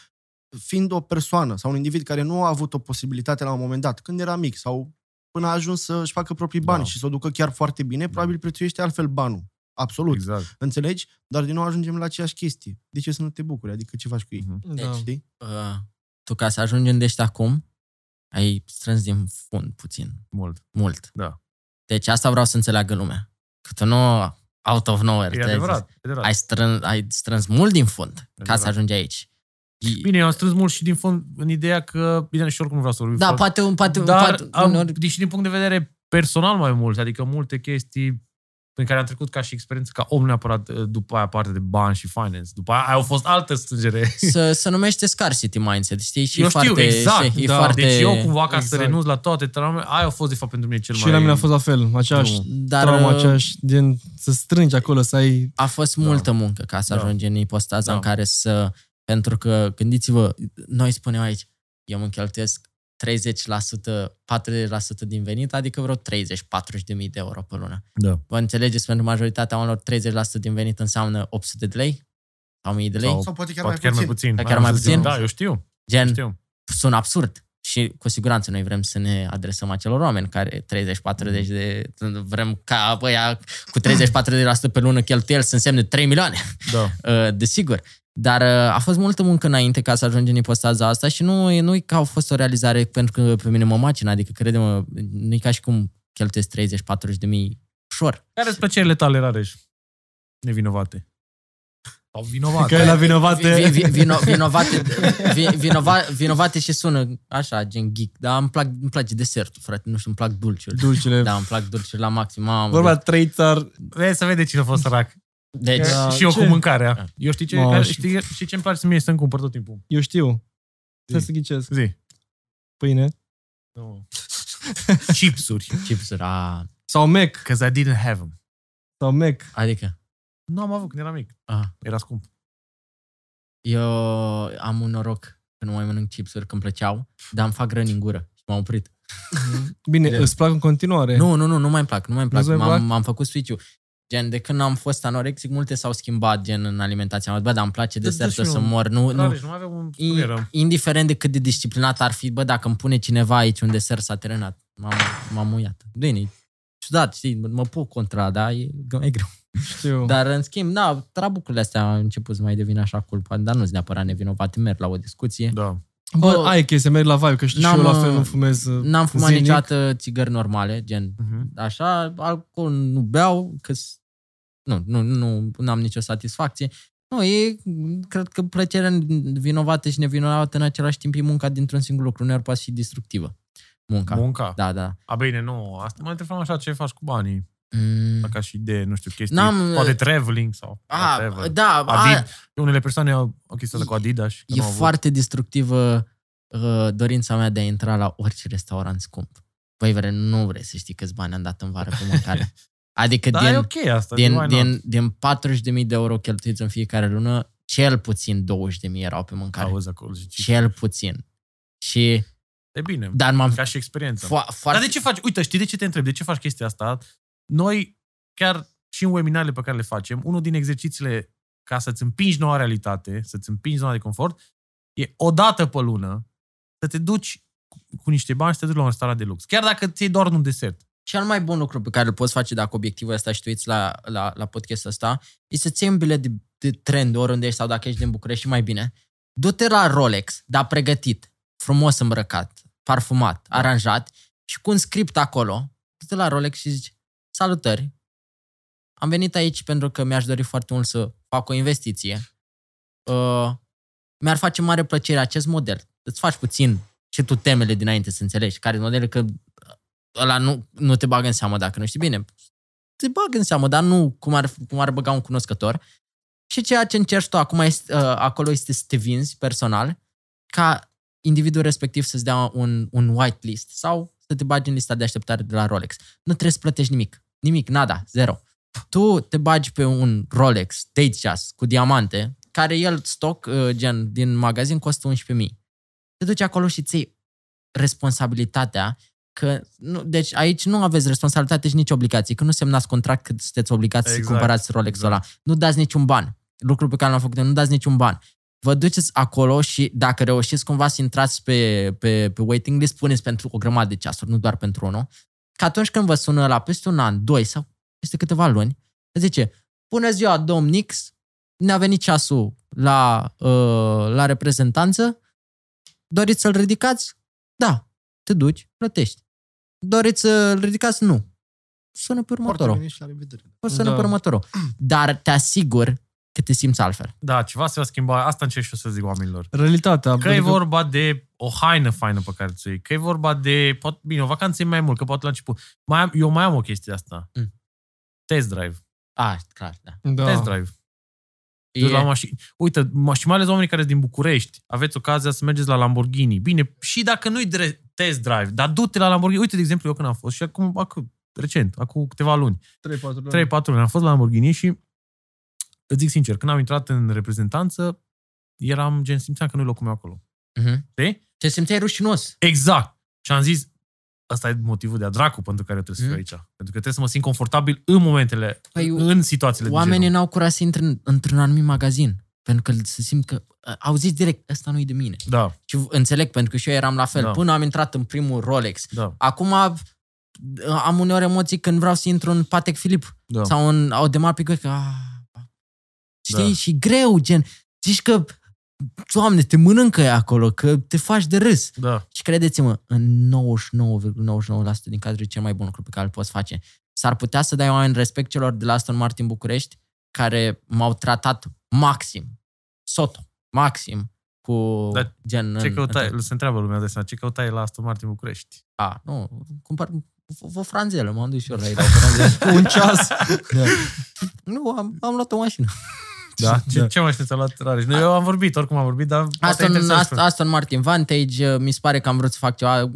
Fiind o persoană sau un individ care nu a avut o posibilitate la un moment dat, când era mic sau până a ajuns să-și facă proprii bani Da. și să o ducă chiar foarte bine, probabil prețuiește altfel banul. Absolut. Exact. Înțelegi? Dar din nou ajungem la aceeași chestie. De ce să nu te bucuri? Adică ce faci cu ei? Mhm. Da. Știi? Uh, tu ca să ajungi unde ești acum, ai strâns din fund puțin, Mult. mult. Da. Deci asta vreau să înțeleagă lumea. Că tu nu out of nowhere. E te-ai adevărat. zis. e adevărat. Ai strâns, ai strâns mult din fund ca Adevărat. să ajungi aici. E- Bine, eu am strâns mult și din fond în ideea că, bine, și oricum nu vreau să vorbim Da, foarte- poate, un- poate, dar poate am, uneori- și din punct de vedere personal mai mult, adică multe chestii prin care am trecut ca și experiență ca om, nu neapărat uh, după aia parte de bani și finance. După aia, aia a fost altă strângere. (laughs) să, se numește scarcity mindset, știi? Și eu e foarte, știu, exact. E da. foarte, Deci eu cumva ca să exact. renunț la toate traumele, aia a fost de fapt pentru mine cel Și mai... la mine a fost la fel, aceeași Nu. Dar traumă, uh, aceeași, din să strângi acolo, să ai... a fost multă muncă ca să Da. ajungi în ipostaza Da. în care să... Pentru că, gândiți-vă, noi spunem aici, eu mă cheltuiesc 30%, 40% din venit, adică vreo 30-40 de mii de euro pe lună. Da. Vă înțelegeți, pentru majoritatea oamenilor 30% din venit înseamnă 800 de lei? Sau 1000 de lei? Sau Sau poate chiar, Poate mai, chiar mai puțin. puțin. Chiar Am mai să zic, puțin? Da, eu știu. Gen, știu. sună absurd. Și cu siguranță noi vrem să ne adresăm acelor oameni care 30-40 de... Vrem ca băia cu 30-40% pe lună cheltuieli să însemne 3 milioane. Da. (laughs) Uh, desigur. Dar uh, a fost multă muncă înainte ca să ajungem în ipostaza asta și nu e nu e că a fost o realizare pentru că pe mine mă macină, adică crede-mă, nu e ca și cum cheltuiesc 30-40 de mii ușor. Care sunt plăcerile tale, Rareș? Nevinovate. Sau vinovate. Că e la vinovate... Vi, vi, vino, vinovate, vi, vinova, vinovate și sună așa, gen geek, dar îmi, plac, îmi place desertul, frate, nu știu, îmi plac dulciurile. Dulcele. Da, îmi plac dulciurile la maxim. Mamă, Vorba trei țar... Vezi să vede cine a fost sărac. deci, Da. și eu ce? cu mâncarea. Eu știi ce, Mă, care, și- știi, știi ce îmi place mie să-mi cumpăr tot timpul? Eu știu. Trebuie Zi. să ghicesc. Zi. Pâine. Nu. Chipsuri. chipsuri, a, Sau Mac. Because I didn't have them. Sau Mac. adică, Nu am avut când eram mic. a, Era scump. eu am un noroc că nu mai mănânc chipsuri când plăceau, dar îmi fac răni în gură și m-am oprit. Bine, Gen. îți plac în continuare. Nu, nu, nu, nu mai îmi plac, nu mai îmi plac. Nu-ți mai M-am, plac? m-am făcut switch-ul. Gen, de când am fost anorexic, multe s-au schimbat, gen, în alimentația mea. Bă, dar îmi place Dă- dă desertul și să un- mor. Nu, nu, Rareș, nu aveam un... I- Cum eram? indiferent de cât de disciplinat ar fi, bă, dacă îmi pune cineva aici un desert s-a terenat, m-am, m-am muiat. Bine, e ciudat, știi, mă pun contra, da, e, e greu. Știu. Dar, în schimb, da, trabucurile astea au început să mai devină așa culpa, dar nu-s neapărat nevinovate, merg la o discuție. Da. Bă, Bă, ai chestia, merg la vibe, că știi și n-am, eu la fel uh, nu fumez uh, N-am fumat zilnic. niciodată țigări normale, gen Mhm. așa, alcool nu beau, că nu, nu, nu, nu am nicio satisfacție. Nu, e, cred că plăcerea vinovată și nevinovată în același timp e munca dintr-un singur lucru. Uneori poate fi destructivă. Munca. Munca. Da, da. A, bine, nu. Asta mai întrebam așa, ce faci cu banii? Mm. Ca și idee, nu știu, chestii. N-am, poate uh, traveling sau A, whatever. da, a, Adid, unele persoane au o chestie asta cu Adidas. că e nu au avut. foarte destructivă uh, dorința mea de a intra la orice restaurant scump. Băi, vre, nu vrei să știi câți bani am dat în vară pe mâncare. (laughs) Adică Da, din, e ok asta. din, why not? din, din 40.000 de euro cheltuiți în fiecare lună, cel puțin 20.000 erau pe mâncare. Auzi acolo, zici. Cel puțin. Și, E bine, dar m-am ca și experiență. fo- Dar foarte... de ce faci? Uite, știi de ce te întreb? De ce faci chestia asta? Noi, chiar și în webinarele pe care le facem, unul din exercițiile ca să-ți împingi noua realitate, să-ți împingi zona de confort, e o dată pe lună să te duci cu, cu niște bani și să te duci la un restaurant de lux. Chiar dacă ți-ai doar un desert. Cel mai bun lucru pe care îl poți face dacă obiectivul ăsta și tu uiți la, la, la podcastul ăsta e să-ți iei un bilet de, de trend oriunde ești sau dacă ești din București și mai bine. Du-te la Rolex, dar pregătit, frumos îmbrăcat, parfumat, aranjat și cu un script acolo. Du-te la Rolex și zici, salutări, am venit aici pentru că mi-aș dori foarte mult să fac o investiție. Uh, mi-ar face mare plăcere acest model. Îți faci puțin și tu temele dinainte să înțelegi care modele, că ăla nu, nu te bagă în seamă dacă nu știi bine. Te bagă în seamă, dar nu cum ar, cum ar băga un cunoscător. Și ceea ce încerci tu acum este, uh, acolo este să te vinzi personal ca individul respectiv să-ți dea un, un whitelist sau să te bagi în lista de așteptare de la Rolex. Nu trebuie să plătești nimic. Nimic, nada, zero. Tu te bagi pe un Rolex Date Jazz cu diamante, care el stoc, uh, gen, din magazin costă 11.000. Te duci acolo și ți responsabilitatea că, nu, deci aici nu aveți responsabilitate și nici obligații, că nu semnați contract că sunteți obligați exact, să Exact, cumpărați Rolex-ul exact. ăla. Nu dați niciun ban. Lucru pe care l-am făcut, eu, nu dați niciun ban. Vă duceți acolo și dacă reușiți cumva să intrați pe, pe, pe waiting list, puneți pentru o grămadă de ceasuri, nu doar pentru unul, că atunci când vă sună la peste un an, doi sau peste câteva luni, zice, bună ziua, domn Nix, ne-a venit ceasul la, uh, la reprezentanță, doriți să-l ridicați? Da. Te duci, plătești. Doriți să-l ridicați? Nu. Sună pe Foarte următorul. bine și la revedere. O sună Da. pe următorul. (clears throat) Dar te asigur că te simți altfel. Da, ceva se va schimba. Asta încerc și eu să zic oamenilor. Realitatea. Că e adică- vorba de o haină faină pe care ți-o iei, că e vorba de, pot, bine, o vacanță e mai mult, că poate la început. Mai am, eu mai am o chestie asta. Mm. Test drive. Ah, clar, da. Da. Test drive. E... La mașini. Uite, ma- și mai ales oamenii care sunt din București, aveți ocazia să mergeți la Lamborghini. Bine, și dacă nu-i dre- test drive, dar du-te la Lamborghini. Uite, de exemplu, eu când am fost și acum, acum recent, acum câteva luni, 3-4 luni. 3-4 luni, am fost la Lamborghini și îți zic sincer, când am intrat în reprezentanță, eram gen, simțeam că nu-i locul meu acolo. Uh-huh. Știi? Te simțeai rușinos. Exact. Și am zis, ăsta e motivul de a dracu pentru care eu trebuie să fiu Mm. aici. Pentru că trebuie să mă simt confortabil în momentele, Păi, în situațiile de Oamenii genul. n-au curaj să intre în- într-un anumit magazin. Pentru că se simt că au zis direct, ăsta nu e de mine. Da, Și înțeleg, pentru că și eu eram la fel. Da. Până am intrat în primul Rolex. da, Acum am uneori emoții când vreau să intru în Patek Philippe da. sau în Audemars Piguet, că ah, știi, Da. și greu, gen, zici că Doamne, te mănâncă ea acolo, că te faci de râs. da. Și credeți-mă, în 99,99% din cazuri e cel mai bun lucru pe care îl poți face. S-ar putea să dai oameni respect celor de la Aston Martin București care m-au tratat maxim, soto, maxim, cu Dar gen... Ce în- căutai, în- se întreabă lumea de seama, ce căutai la Aston Martin București? A, nu, cumpăr o, o franzelă, m-am dus și eu la ei la o franzelă. Un ceas. (laughs) Da. Nu, am, am luat o mașină. Da? Ce, Da. ce mașină ți-a luat Rareș? Nu, eu am vorbit, oricum am vorbit, dar poate Aston, interesant Aston, Aston Martin Vantage, uh, mi se pare că am vrut să fac ceva,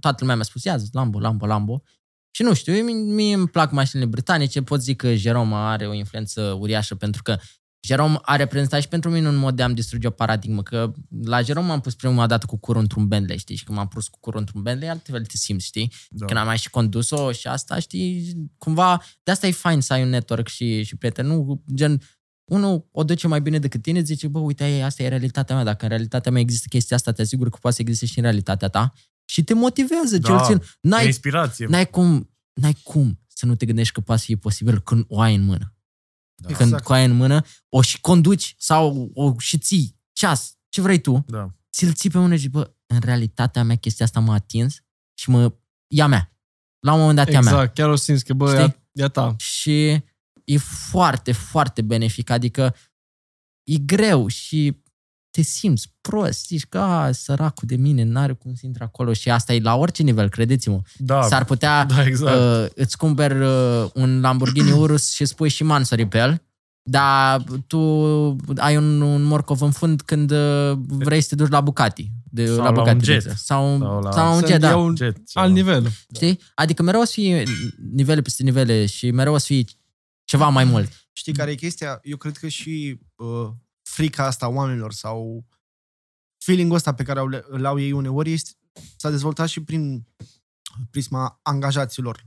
toată lumea mi-a spus, ia zi, Lambo, Lambo, Lambo. Și nu știu, mie, mie îmi plac mașinile britanice, pot zic că Jerome are o influență uriașă pentru că Jerome a reprezentat și pentru mine un mod de a-mi distruge o paradigmă, că la Jerome m-am pus prima dată cu curul într-un Bentley, știi, și când m-am pus cu curul într-un Bentley, altfel te simți, știi? Da. Când am mai și condus-o și asta, știi, cumva, de asta e fain să ai un network și, și prieteni, nu, gen, unul o duce mai bine decât tine, zice, bă, uite, aia, asta e realitatea mea, dacă în realitatea mea există chestia asta, te asigur că poate să existe și în realitatea ta și te motivează, Da. cel puțin. E N-ai, inspirație. n-ai, cum, n-ai cum să nu te gândești că poate să fie posibil când o ai în mână. Da. Când cu ai în mână, o și conduci sau o și ții ceas, ce vrei tu, Da. ți-l ții pe mână și zici, bă, în realitatea mea chestia asta m-a atins și mă, ia mea. La un moment dat ea mea. Exact, chiar o simți că, bă, Știi? e a, e a ta. și e foarte, foarte benefic. Adică e greu și te simți prost, zici că a, săracul de mine n-are cum să intre acolo și asta e la orice nivel, credeți-mă. Da, S-ar putea da, exact. uh, îți cumperi uh, un Lamborghini (clears throat) Urus și îți pui și mansori pe el, dar tu ai un, un morcov în fund când uh, vrei să te duci la Bucati. De, Sau la la Bucati un de jet. exemplu. sau, Sau sau, la- sau la un Să jet, da. iau un Jet, alt ceva. nivel. Știi? Adică mereu o să fie nivele peste nivele și mereu o să fie ceva mai mult. Știi care e chestia? Eu cred că și uh, frica asta a oamenilor sau feeling-ul ăsta pe care au, îl au ei uneori este, s-a dezvoltat și prin prisma angajaților.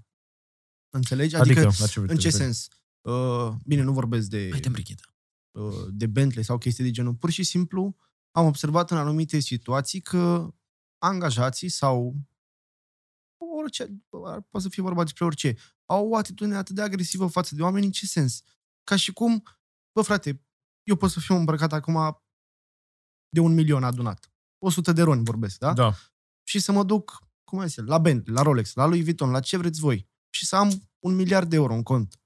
Înțelegi? Adică, Adică, la ce vrei în ce să te referi? sens? Uh, bine, nu vorbesc de, Uite, brichetă. uh, de Bentley sau chestii de genul. Pur și simplu am observat în anumite situații că angajații sau orice, poate să fie vorba despre orice, au o atitudine atât de agresivă față de oameni, în ce sens? Ca și cum, bă frate, eu pot să fiu îmbrăcat acum de un milion adunat. 100 de roni vorbesc, da? Da. Și să mă duc, cum ai zis, el, la Bentley, la Rolex, la Louis Vuitton, la ce vreți voi. Și să am un miliard de euro în cont.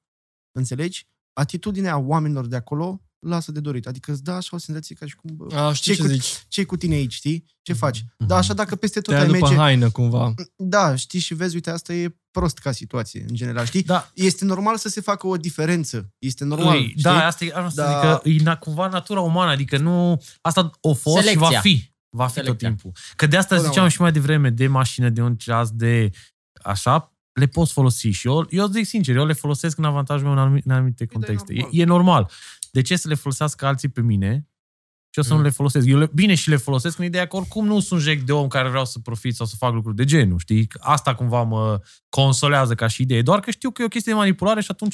Înțelegi? Atitudinea oamenilor de acolo lasă de dorit. Adică îți dă așa o senzație ca și cum, bă, A, știi ce ce cu- zici? ce cu tine aici, știi? Ce faci? Mhm. Da, așa dacă peste tot Te ia ai după merge... haină, cumva. Da, știi și vezi, uite, asta e prost ca situație, în general, știi? Da, Este normal să se facă o diferență. Este normal, Îi, știi? da, asta e, asta Da. da. zic că e na, cumva natura umană, adică nu, asta o fost Selecția. și va fi. Va fi tot Selecția. timpul. Că de asta Totdeauna. ziceam și mai devreme, de mașină, de un ceas, de așa, le poți folosi și eu, eu zic sincer, eu le folosesc în avantajul meu în anumite, în anumite Păi, da, e contexte. E, normal. e normal. De ce să le folosească alții pe mine și eu să Mm. nu le folosesc? Eu le, bine și le folosesc în ideea că oricum nu sunt jec de om care vreau să profit sau să fac lucruri de genul, știi? Asta cumva mă consolează ca și idee. Doar că știu că e o chestie de manipulare și atunci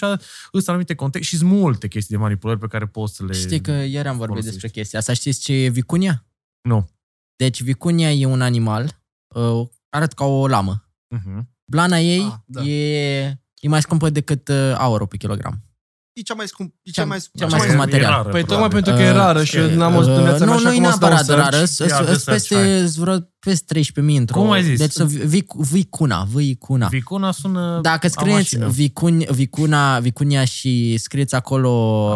sunt anumite contexte și sunt multe chestii de manipulări pe care poți să le... Știi că ieri am vorbit folosești. despre chestia asta. Știți ce e vicunia? Nu. Deci vicunia e un animal, uh, arată ca o lamă. Uh-huh. Blana ei Ah, da. e, e mai scumpă decât uh, aurul pe kilogram. E cea mai scump, e Cea- cea mai, cea mai scump material. Păi tocmai pentru că e rară și eu n-am auzit în viața mea Uh, nu, așa nu e cum asta neapărat un rară, search. Ia, sunt de peste, search, sunt vreo peste 13.000 într-o... Cum ai zis? Deci să vic, vicuna, vicuna. Vicuna sună Dacă a scrieți mașină. vicun, vicuna, vicunia și scrieți acolo,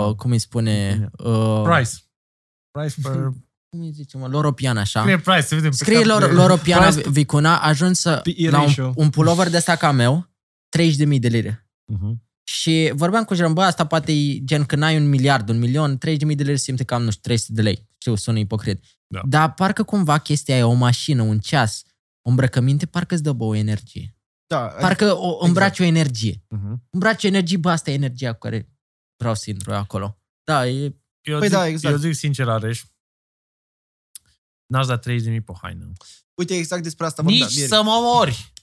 Ah. cum îi spune... Uh, Price. Price (laughs) per... Cum îi zice, mă, loropian așa. Scrie price, să vedem. pe Scrie cap lor, de- loropiana Price- vicuna, ajungi să, P.E. la un, ratio. un pullover de ăsta ca meu, 30.000 de lire. Mhm. Și vorbeam cu Jean, bă, asta poate e gen când ai un miliard, un milion, 30.000 de lire simte cam, nu știu, 300 de lei. Știu, sună ipocrit. Da. Dar parcă cumva chestia e o mașină, un ceas, o îmbrăcăminte, parcă îți dă, bă, o energie. Da, adică, Parcă o, îmbraci o energie. Mhm. Îmbraci o energie, bă, asta e energia cu care vreau să intru eu acolo. Da, e... Eu, Păi zic, da, exact. eu zic sincer, Areș, n-aș da 30.000 pe haină. uite, exact despre asta Nici vorbeam ieri. să mă mori.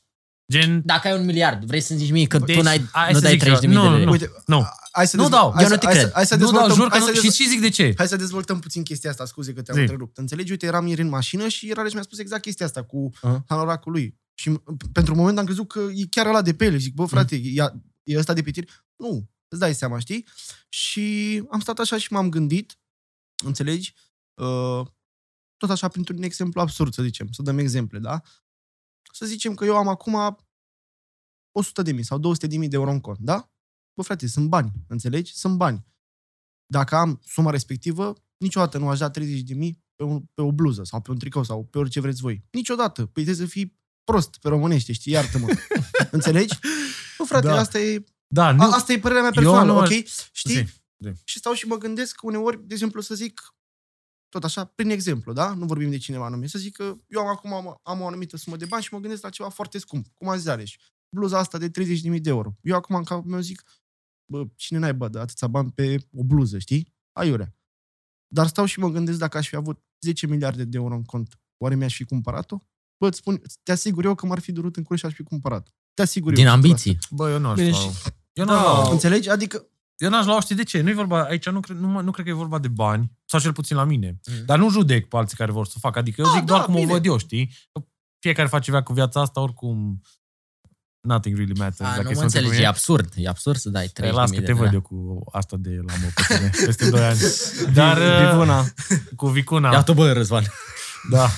Gen, Dacă ai un miliard, vrei să-mi zici mie că Deci, tu n-ai, hai nu să dai zic 30.000 de ceva. Nu, lire. nu. Uite, Nu. hai să Nu dezvol- dau, hai eu să- nu te hai să- cred. Hai să nu dau, dezvoltăm, jur că hai să nu. dez- Și, și zic de ce. Hai să dezvoltăm puțin chestia asta, scuze că te-am Zi. întrerupt. Înțelegi? Uite, eram ieri în mașină și Rareș mi-a spus exact chestia asta cu Aha. hanoracul lui. Și p- pentru un moment am crezut că e chiar ăla de pe ele. Zic, bă, frate, e, e ăsta de pe tine? Nu, îți dai seama, știi? Și am stat așa și m-am gândit, înțelegi? Uh, tot așa printr-un exemplu absurd, să zicem, să dăm exemple, da? Să zicem că eu am acum 100 de mii sau 200 de mii de euro în cont, da? Bă, frate, sunt bani, înțelegi? Sunt bani. Dacă am suma respectivă, niciodată nu aș da 30 de mii pe, un, pe o bluză sau pe un tricou sau pe orice vreți voi. Niciodată. Păi trebuie să fii prost pe românește, știi? Iartă-mă. (laughs) Înțelegi? Nu, frate, Da. asta e Da, a, nu, asta e părerea mea personală, nu ok? aș- Știi? Zi, zi. Și stau și mă gândesc uneori, de exemplu, să zic, tot așa, prin exemplu, da? Nu vorbim de cineva anume. Să zic că eu am acum am, am o anumită sumă de bani și mă gândesc la ceva foarte scump. Cum a zis Areș. Bluza asta de 30.000 de euro. Eu acum în capul meu zic, bă, cine n-ai bă, de atâția bani pe o bluză, știi? Aiurea. Dar stau și mă gândesc dacă aș fi avut 10 miliarde de euro în cont, oare mi-aș fi cumpărat-o? Bă, îți spun, te asigur eu că m-ar fi durut în cur și aș fi cumpărat. Te asigur eu. Din 100%. ambiții. Bă, eu nu aș Bine, lua. și- Eu Da. n-aș lua. Înțelegi? Adică, Eu n-aș lua, știi de ce? Nu e vorba, aici nu cred, nu, mă- nu cred că e vorba de bani, sau cel puțin la mine. Mm. Dar nu judec pe alții care vor să facă. Adică eu Ah, zic doar da, cum bine. o văd eu, știi? Că Fiecare face vrea cu viața asta, oricum nothing really matters. A, dacă nu e mă să te înțelegi, e mine. absurd. E absurd să dai 30.000 Păi, las că de te văd lire. eu cu asta de la mă pe tine, peste 2 ani. (laughs) Dar uh, Vivuna. cu Vicuna. Iată, bă, Răzvan. Da.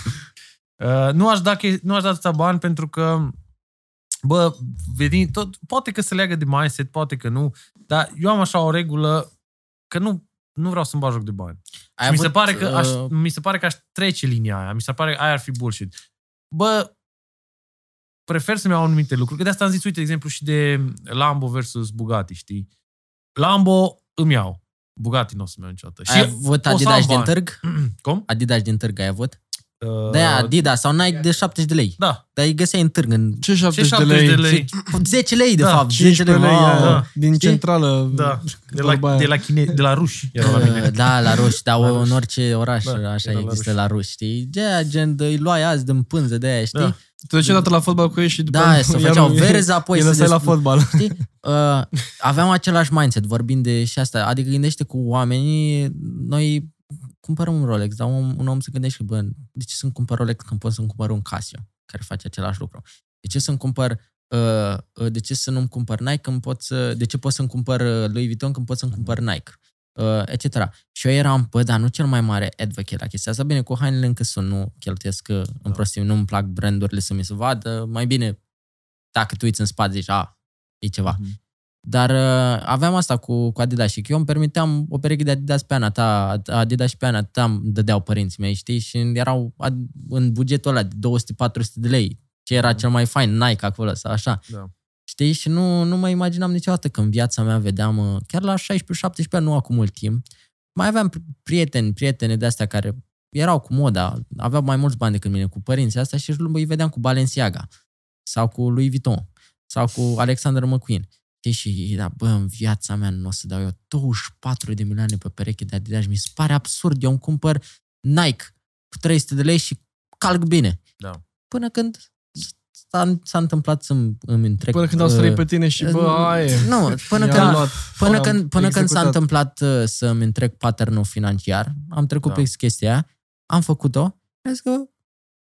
Uh, nu aș da, che- nu aș da atâția bani pentru că bă, vedi, tot, poate că se leagă de mindset, poate că nu, dar eu am așa o regulă că nu, nu vreau să-mi bag joc de bani. Ai Și mi se, avut, pare că aș, uh, mi se pare că aș trece linia aia. Mi se pare că aia ar fi bullshit. Bă, prefer să-mi iau anumite lucruri. Că de asta am zis, uite, de exemplu, și de Lambo versus Bugatti, știi? Lambo îmi iau. Bugatti nu o să-mi iau niciodată. Ai Și avut o să Adidas am din bani. târg? (clears throat) Cum? Adidas din târg ai avut? Uh, De aia Adidas sau Nike de 70 de lei. Da. Dar îi găseai în târg în Ce 70 de 70 lei? de lei? 10 lei, de Da, fapt. 10 15 lei, Wow. aia, Da. din Știi? centrală. Da, de vorba la, aia. de la, chine, de la ruși erau la mine. Uh, Da, la ruși, dar (laughs) La în ruși. orice oraș Da, așa era la există ruși. la ruși, știi? De aia, gen, de, îi luai azi din pânză de aia, știi? Da. Te duceai dată la fotbal cu ei și după Da, să iar făceau nu- verzi, apoi (laughs) îi să lăsai la des- fotbal. Știi? Uh, aveam același mindset, vorbind de și asta. Adică gândește cu oamenii, noi cumpărăm un Rolex, dar un, un om se gândește, bă, de ce să-mi cumpăr Rolex când pot să-mi cumpăr un Casio, care face același lucru? De ce să-mi cumpăr uh, uh, de ce să nu-mi cumpăr Nike când pot să, de ce pot să-mi cumpăr uh, Louis Vuitton când pot să-mi cumpăr Nike? Uh, etc. Și eu eram, bă, dar nu cel mai mare advocate la chestia asta. Bine, cu hainele încă sunt, nu cheltuiesc uh, în prostime, nu-mi plac brandurile să mi se vadă. Mai bine, dacă tu uiți în spate, zici, a, e ceva. Mhm. Dar uh, aveam asta cu, cu Adidas și că eu îmi permiteam o pereche de Adidas pe an, ta, Adidas și pe an, atâta îmi dădeau părinții mei, știi? Și erau ad- în bugetul ăla de 200-400 de lei. Ce era cel mai fain, Nike acolo sau așa. Da. Știi? Și nu, nu mă imaginam niciodată că în viața mea vedeam, uh, chiar la 16-17 ani, nu acum mult timp, mai aveam pri- prieteni, prietene de astea care erau cu moda, aveau mai mulți bani decât mine, cu părinții astea și îi vedeam cu Balenciaga sau cu Louis Vuitton sau cu Alexander McQueen. Știi? Și da, bă, în viața mea nu o să dau eu 24 de milioane pe pereche de Adidas. Mi se pare absurd. Eu îmi cumpăr Nike cu 300 de lei și calc bine. Da. Până când s-a, s-a întâmplat să-mi îmi întrec... Până când au uh, sărit pe tine și, bă, aia e. Nu, până I-am când, luat. până Am când, până când s-a executat. întâmplat uh, să-mi întrec patternul financiar, am trecut Da. pe chestia aia, am făcut-o, am zis că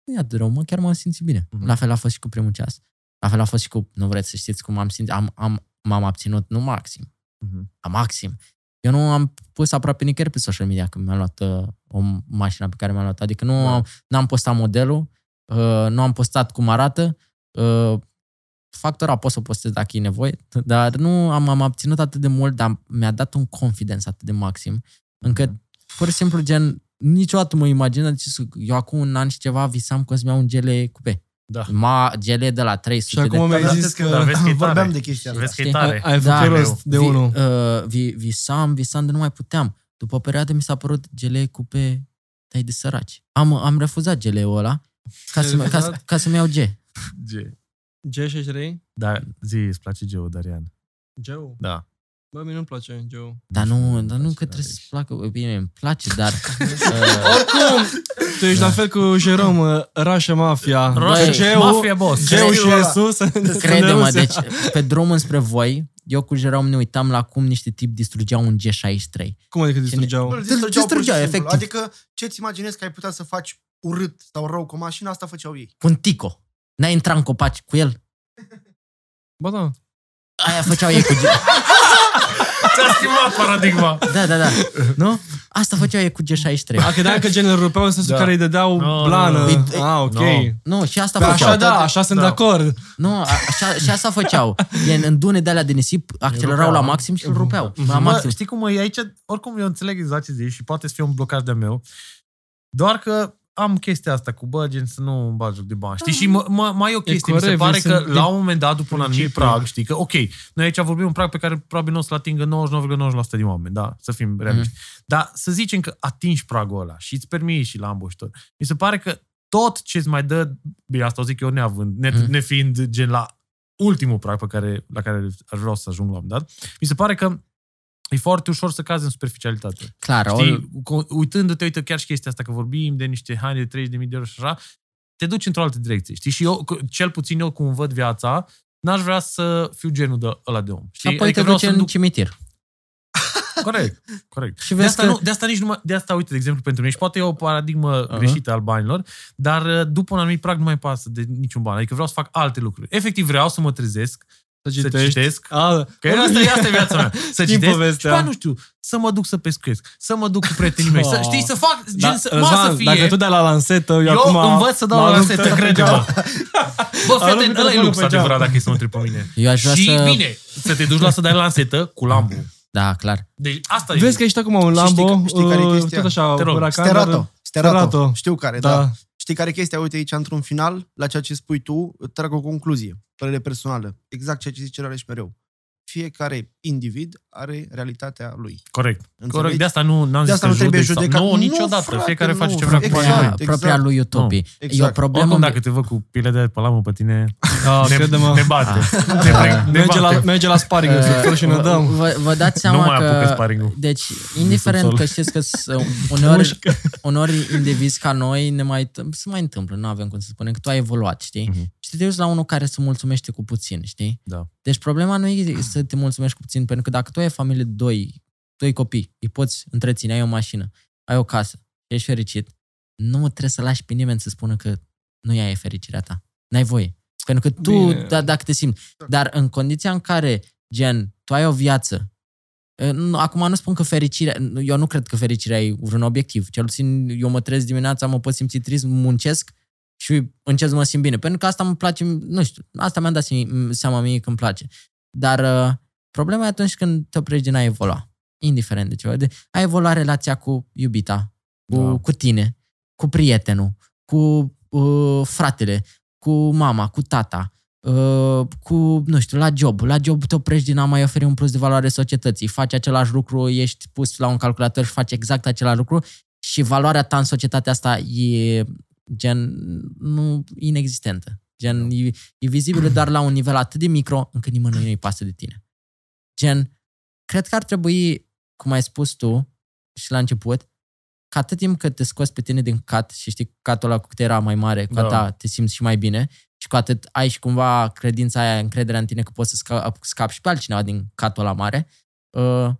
nu e atât de rău, mă, chiar m-am simțit bine. Mhm. La fel a fost și cu primul ceas. La fel a fost și cu, nu vreți să știți cum am simțit, am, am, m-am abținut, nu maxim, Mhm. la maxim. Eu nu am pus aproape nicăieri pe social media când mi-am luat uh, o mașină pe care mi-am luat. Adică nu Da. am, n-am postat modelul, uh, nu am postat cum arată, uh, factora pot să postez dacă e nevoie, dar nu am, am abținut atât de mult, dar mi-a dat un confidence atât de maxim, încât pur și simplu gen niciodată mă imaginam, deci să- eu acum un an și ceva visam că o să-mi iau un gele cupe. Da. Ma, gele de la 300 Și acum de... mi-ai Dar zis vezi că... Dar vezi că e vorbeam tare. de chestia asta. Vezi că e Știi? tare. Ai ai Da. făcut rost de Vi- unul. Uh, vi, visam, visam de nu mai puteam. După o perioadă mi s-a părut gele cupe dai de săraci. Am, am refuzat geleul ăla ca, să, ca, să- ca să-mi iau G. G. G63? Da, zi, îți place Geo, Darian. Geo. Da. Bă, mie nu-mi place Geo. Dar Nici mie nu, nu-mi dar nu place, că dar trebuie să ești- placă. Bine, îmi place, dar... (laughs) uh, Oricum, tu ești la fel cu Jerome, Rașa Mafia. Roșie, Geo, mafia boss. Geo și Geo ăla. Jesus. crede-mă, deci pe drum înspre voi, eu cu Jerome ne uitam la cum niște tipi distrugeau un G63. Cum adică distrugeau? Îl Distrugeau, distrugeau, pur și simplu. efectiv. Adică ce-ți imaginezi că ai putea să faci urât sau rău cu o mașină, asta făceau ei. Cu un tico. N-ai intrat în copaci cu el? Ba da. Aia făceau ei cu G... (laughs) Ți-a schimbat paradigma. Da, da, da. Nu? Asta făceau ei cu G63. A, credeam că genul rupeau în sensul Da. care îi dădeau No, blană. no, no. Ah, ok. No. Nu, și asta Pe făceau. așa da, așa sunt Da. de acord. Nu, a- așa, și asta făceau. E (laughs) în, în dune de alea de nisip, accelerau rupeau, la da. maxim și îl rupeau. La Bă, maxim. știi cum e aici? Oricum eu înțeleg exact ce zici și poate să fie un blocaj de meu. Doar că am chestia asta cu bă, gen să nu îmi bag joc de bani. Știi? Și mă, mă, mai e o chestie. Mi se corect, pare sunt că din la un moment dat, după un anumit principiu. prag, știi că, ok, noi aici vorbim un prag pe care probabil nu o să-l atingă 99,9% din oameni, da? Să fim realiști. Dar să zicem că atingi pragul ăla și îți permiți și la ambuștor. Mi se pare că tot ce îți mai dă, bine, asta o zic eu neavând, ne, Mhm. nefiind gen la ultimul prag pe care, la care aș vrea să ajung la un moment dat, mi se pare că e foarte ușor să cazi în superficialitate. Clar, Știi, ol, cu- uitându-te, uite, chiar și chestia asta, că vorbim de niște haine de 30.000 de euro și așa, te duci într-o altă direcție. Știi? Și eu, cu- cel puțin eu, cum văd viața, n-aș vrea să fiu genul de ăla de om. și Știi? apoi te vreau duci să-mi în duc... cimitir. (laughs) Corect, corect. Și de, vezi asta că- nu, de asta nici numai, de asta, uite, de exemplu, pentru mine, și poate e o paradigmă Aha. greșită al banilor, dar uh, după un anumit prag nu mai pasă de niciun ban. Adică vreau să fac alte lucruri. Efectiv vreau să mă trezesc, Să să citești. citesc, A, Că asta e, asta e viața mea. (laughs) Să Știm citesc povestea. și bă, nu știu, să mă duc să pescuiesc, să mă duc cu prietenii mei, să, Oh. știi, să fac, gen, Da, să, Răzvan, mă, să fie... Dacă tu dai la lansetă, eu, eu acum... învăț să dau mă la arunc lansetă, pe crede-mă. (laughs) Bă, Arunc fete, pe ăla e telefonul lux pe geam. adevărat dacă e să mă întreb pe mine. Eu aș vrea Și să... bine, să te duci la să dai la lansetă cu lambu. Da, clar. Deci asta e. Vezi că ești acum un Și știi Lambo, că- știi care e uh, chestia? tot așa, Te rog. huracan, Sterato. dar- Sterato. Sterato. Știu care, da. Da. Știi care e chestia? Uite aici, într-un final, la ceea ce spui tu, trag o concluzie, părere personală. Exact ceea ce zice Rareș mereu. Fiecare individ are realitatea lui. Corect. Înțelegi? Corect. De asta nu n-am De zis asta că nu trebuie judec sau- judecat. Nu, Nu, niciodată. frate, Fiecare nu, face ce frate. vrea cu Exact. banii lui. Propria, exact. propria lui utopie. E o Exact. problemă... Oricum, dacă te văd cu pile de pe lamă pe tine, Da, (laughs) ne, crede-mă. ne bate. Ne, pre- ne Merge la, bate. merge la sparring în subsol și ne vă, dăm. vă, vă dați Nu seama mai apucă că... sparring-ul. Deci, indiferent subsol. că știți că s- uneori, uneori indivizi ca noi ne mai, se mai întâmplă, nu avem cum să spunem, că tu ai evoluat, știi? Mhm. Și te uiți la unul care se mulțumește cu puțin, știi? Da. Deci problema nu e (clears throat) să te mulțumești cu puțin, pentru că dacă tu ai familie de doi, doi copii, îi poți întreține, ai o mașină, ai o casă, ești fericit, nu trebuie să lași pe nimeni să spună că nu ea e fericirea ta. N-ai voie. Pentru că tu, Bine. da, dacă te simți. Dar în condiția în care, gen, tu ai o viață, e, nu- acum nu spun că fericirea, eu nu cred că fericirea e vreun obiectiv. Cel puțin eu mă trezesc dimineața, mă pot simți trist, muncesc și încep să mă simt bine. Pentru că asta îmi place, nu știu, asta mi-am dat se- seama mie că îmi place. Dar uh, problema e atunci când te oprești din a evolua. Indiferent de ceva. De, a evolua relația cu iubita, cu, Da. cu tine, cu prietenul, cu uh, fratele, cu mama, cu tata, uh, cu, nu știu, la job. La job te oprești din a mai oferi un plus de valoare societății. Faci același lucru, ești pus la un calculator și faci exact același lucru și valoarea ta în societatea asta e gen nu inexistentă. Gen, e, e vizibilă doar la un nivel atât de micro încât nimănui nu-i pasă de tine. Gen, cred că ar trebui, cum ai spus tu și la început, că atât timp cât te scoți pe tine din cat și știi catul ăla cu cât era mai mare, cu Da. atât te simți și mai bine și cu atât ai și cumva credința aia, încrederea în tine că poți să sca- scapi și pe altcineva din catul ăla mare, uh,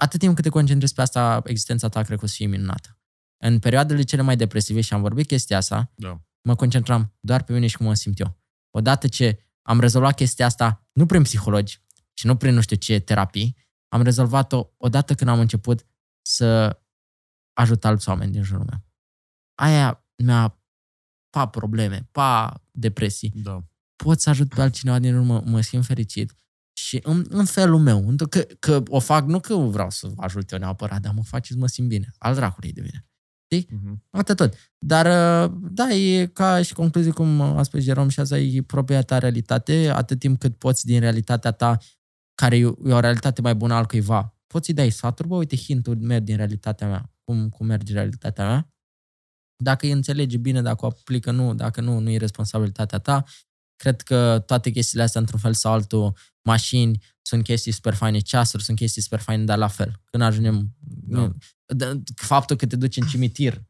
atât timp cât te concentrezi pe asta, existența ta cred că o să fie minunată. În perioadele cele mai depresive, și am vorbit chestia asta, Da. Mă concentram doar pe mine și cum mă simt eu. Odată ce am rezolvat chestia asta, nu prin psihologi și nu prin nu știu ce terapii, am rezolvat-o odată când am început să ajut alți oameni din jurul meu. Aia mi-a pa probleme, pa depresii. Da. Pot să ajut pe altcineva din urmă, mă simt fericit și în, în felul meu, în- că, că o fac nu că vreau să ajut eu neapărat, dar mă face să mă simt bine. Al dracului de bine. Mhm. Atât tot. Dar, uh, da, e ca și concluzie, cum a spus Jerom, și asta e propria ta realitate, atât timp cât poți din realitatea ta, care e e o realitate mai bună al cuiva, poți să-i dai sfaturi, bă, uite, hintul merg din realitatea mea, cum, cum merge realitatea mea. Dacă îi înțelege bine, dacă o aplică, nu, dacă nu, nu e responsabilitatea ta. Cred că toate chestiile astea, într-un fel sau altul, mașini, sunt chestii super faine, ceasuri sunt chestii super faine, dar la fel. Când ajungem... Da. Da. Faptul că te duci în cimitir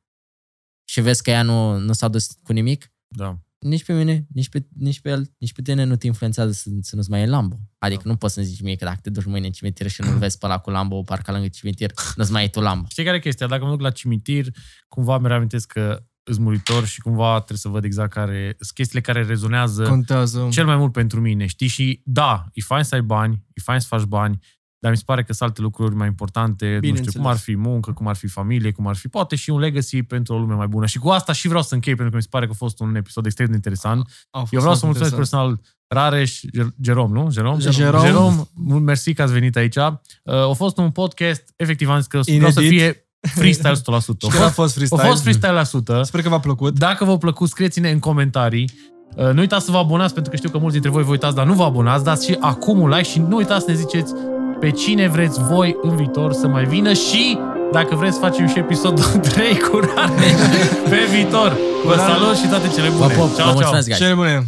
și vezi că ea nu, nu s-a dus cu nimic, Da. nici pe mine, nici pe, nici pe el, nici pe tine nu te influențează să, să nu-ți mai e Lambo. Adică Da. nu poți să-mi zici mie că dacă te duci mâine în cimitir și nu-l vezi pe ăla cu Lambo parcă lângă cimitir, nu-ți mai e tu Lambo. Știi care e chestia? Dacă mă duc la cimitir, cumva mi reamintesc că îs muritor și cumva trebuie să văd exact care sunt chestiile care rezonează Contează. cel mai mult pentru mine, știi? Și da, e fain să ai bani, e fain să faci bani, dar mi se pare că sunt alte lucruri mai importante, nu știu, Bineînțeles. cum ar fi muncă, cum ar fi familie, cum ar fi poate și un legacy pentru o lume mai bună. Și cu asta și vreau să închei, pentru că mi se pare că a fost un episod extrem de interesant. A fost Eu vreau să foarte mulțumesc interesant. personal Rareș, Jer- Jerom, nu? Jerom? Jerom. Jerom, mult mersi că ați venit aici. Uh, a fost un podcast, efectiv am zis că vreau să Inedit. fie freestyle 100%. A (laughs) Și că a fost, fost a freestyle. fost freestyle la 100. Sper că v-a plăcut. Dacă v-a plăcut, scrieți-ne în comentarii. Uh, Nu uitați să vă abonați, pentru că știu că mulți dintre voi vă uitați, dar nu vă abonați. Dați și acum un like și nu uitați să ne ziceți pe cine vreți voi în viitor să mai vină și dacă vreți să facem și episodul (laughs) 3 cu Rareș pe viitor. Vă salut și toate cele bune. Vă pop, vă Ciao, ciao. mulțumesc, guys. Cele bune!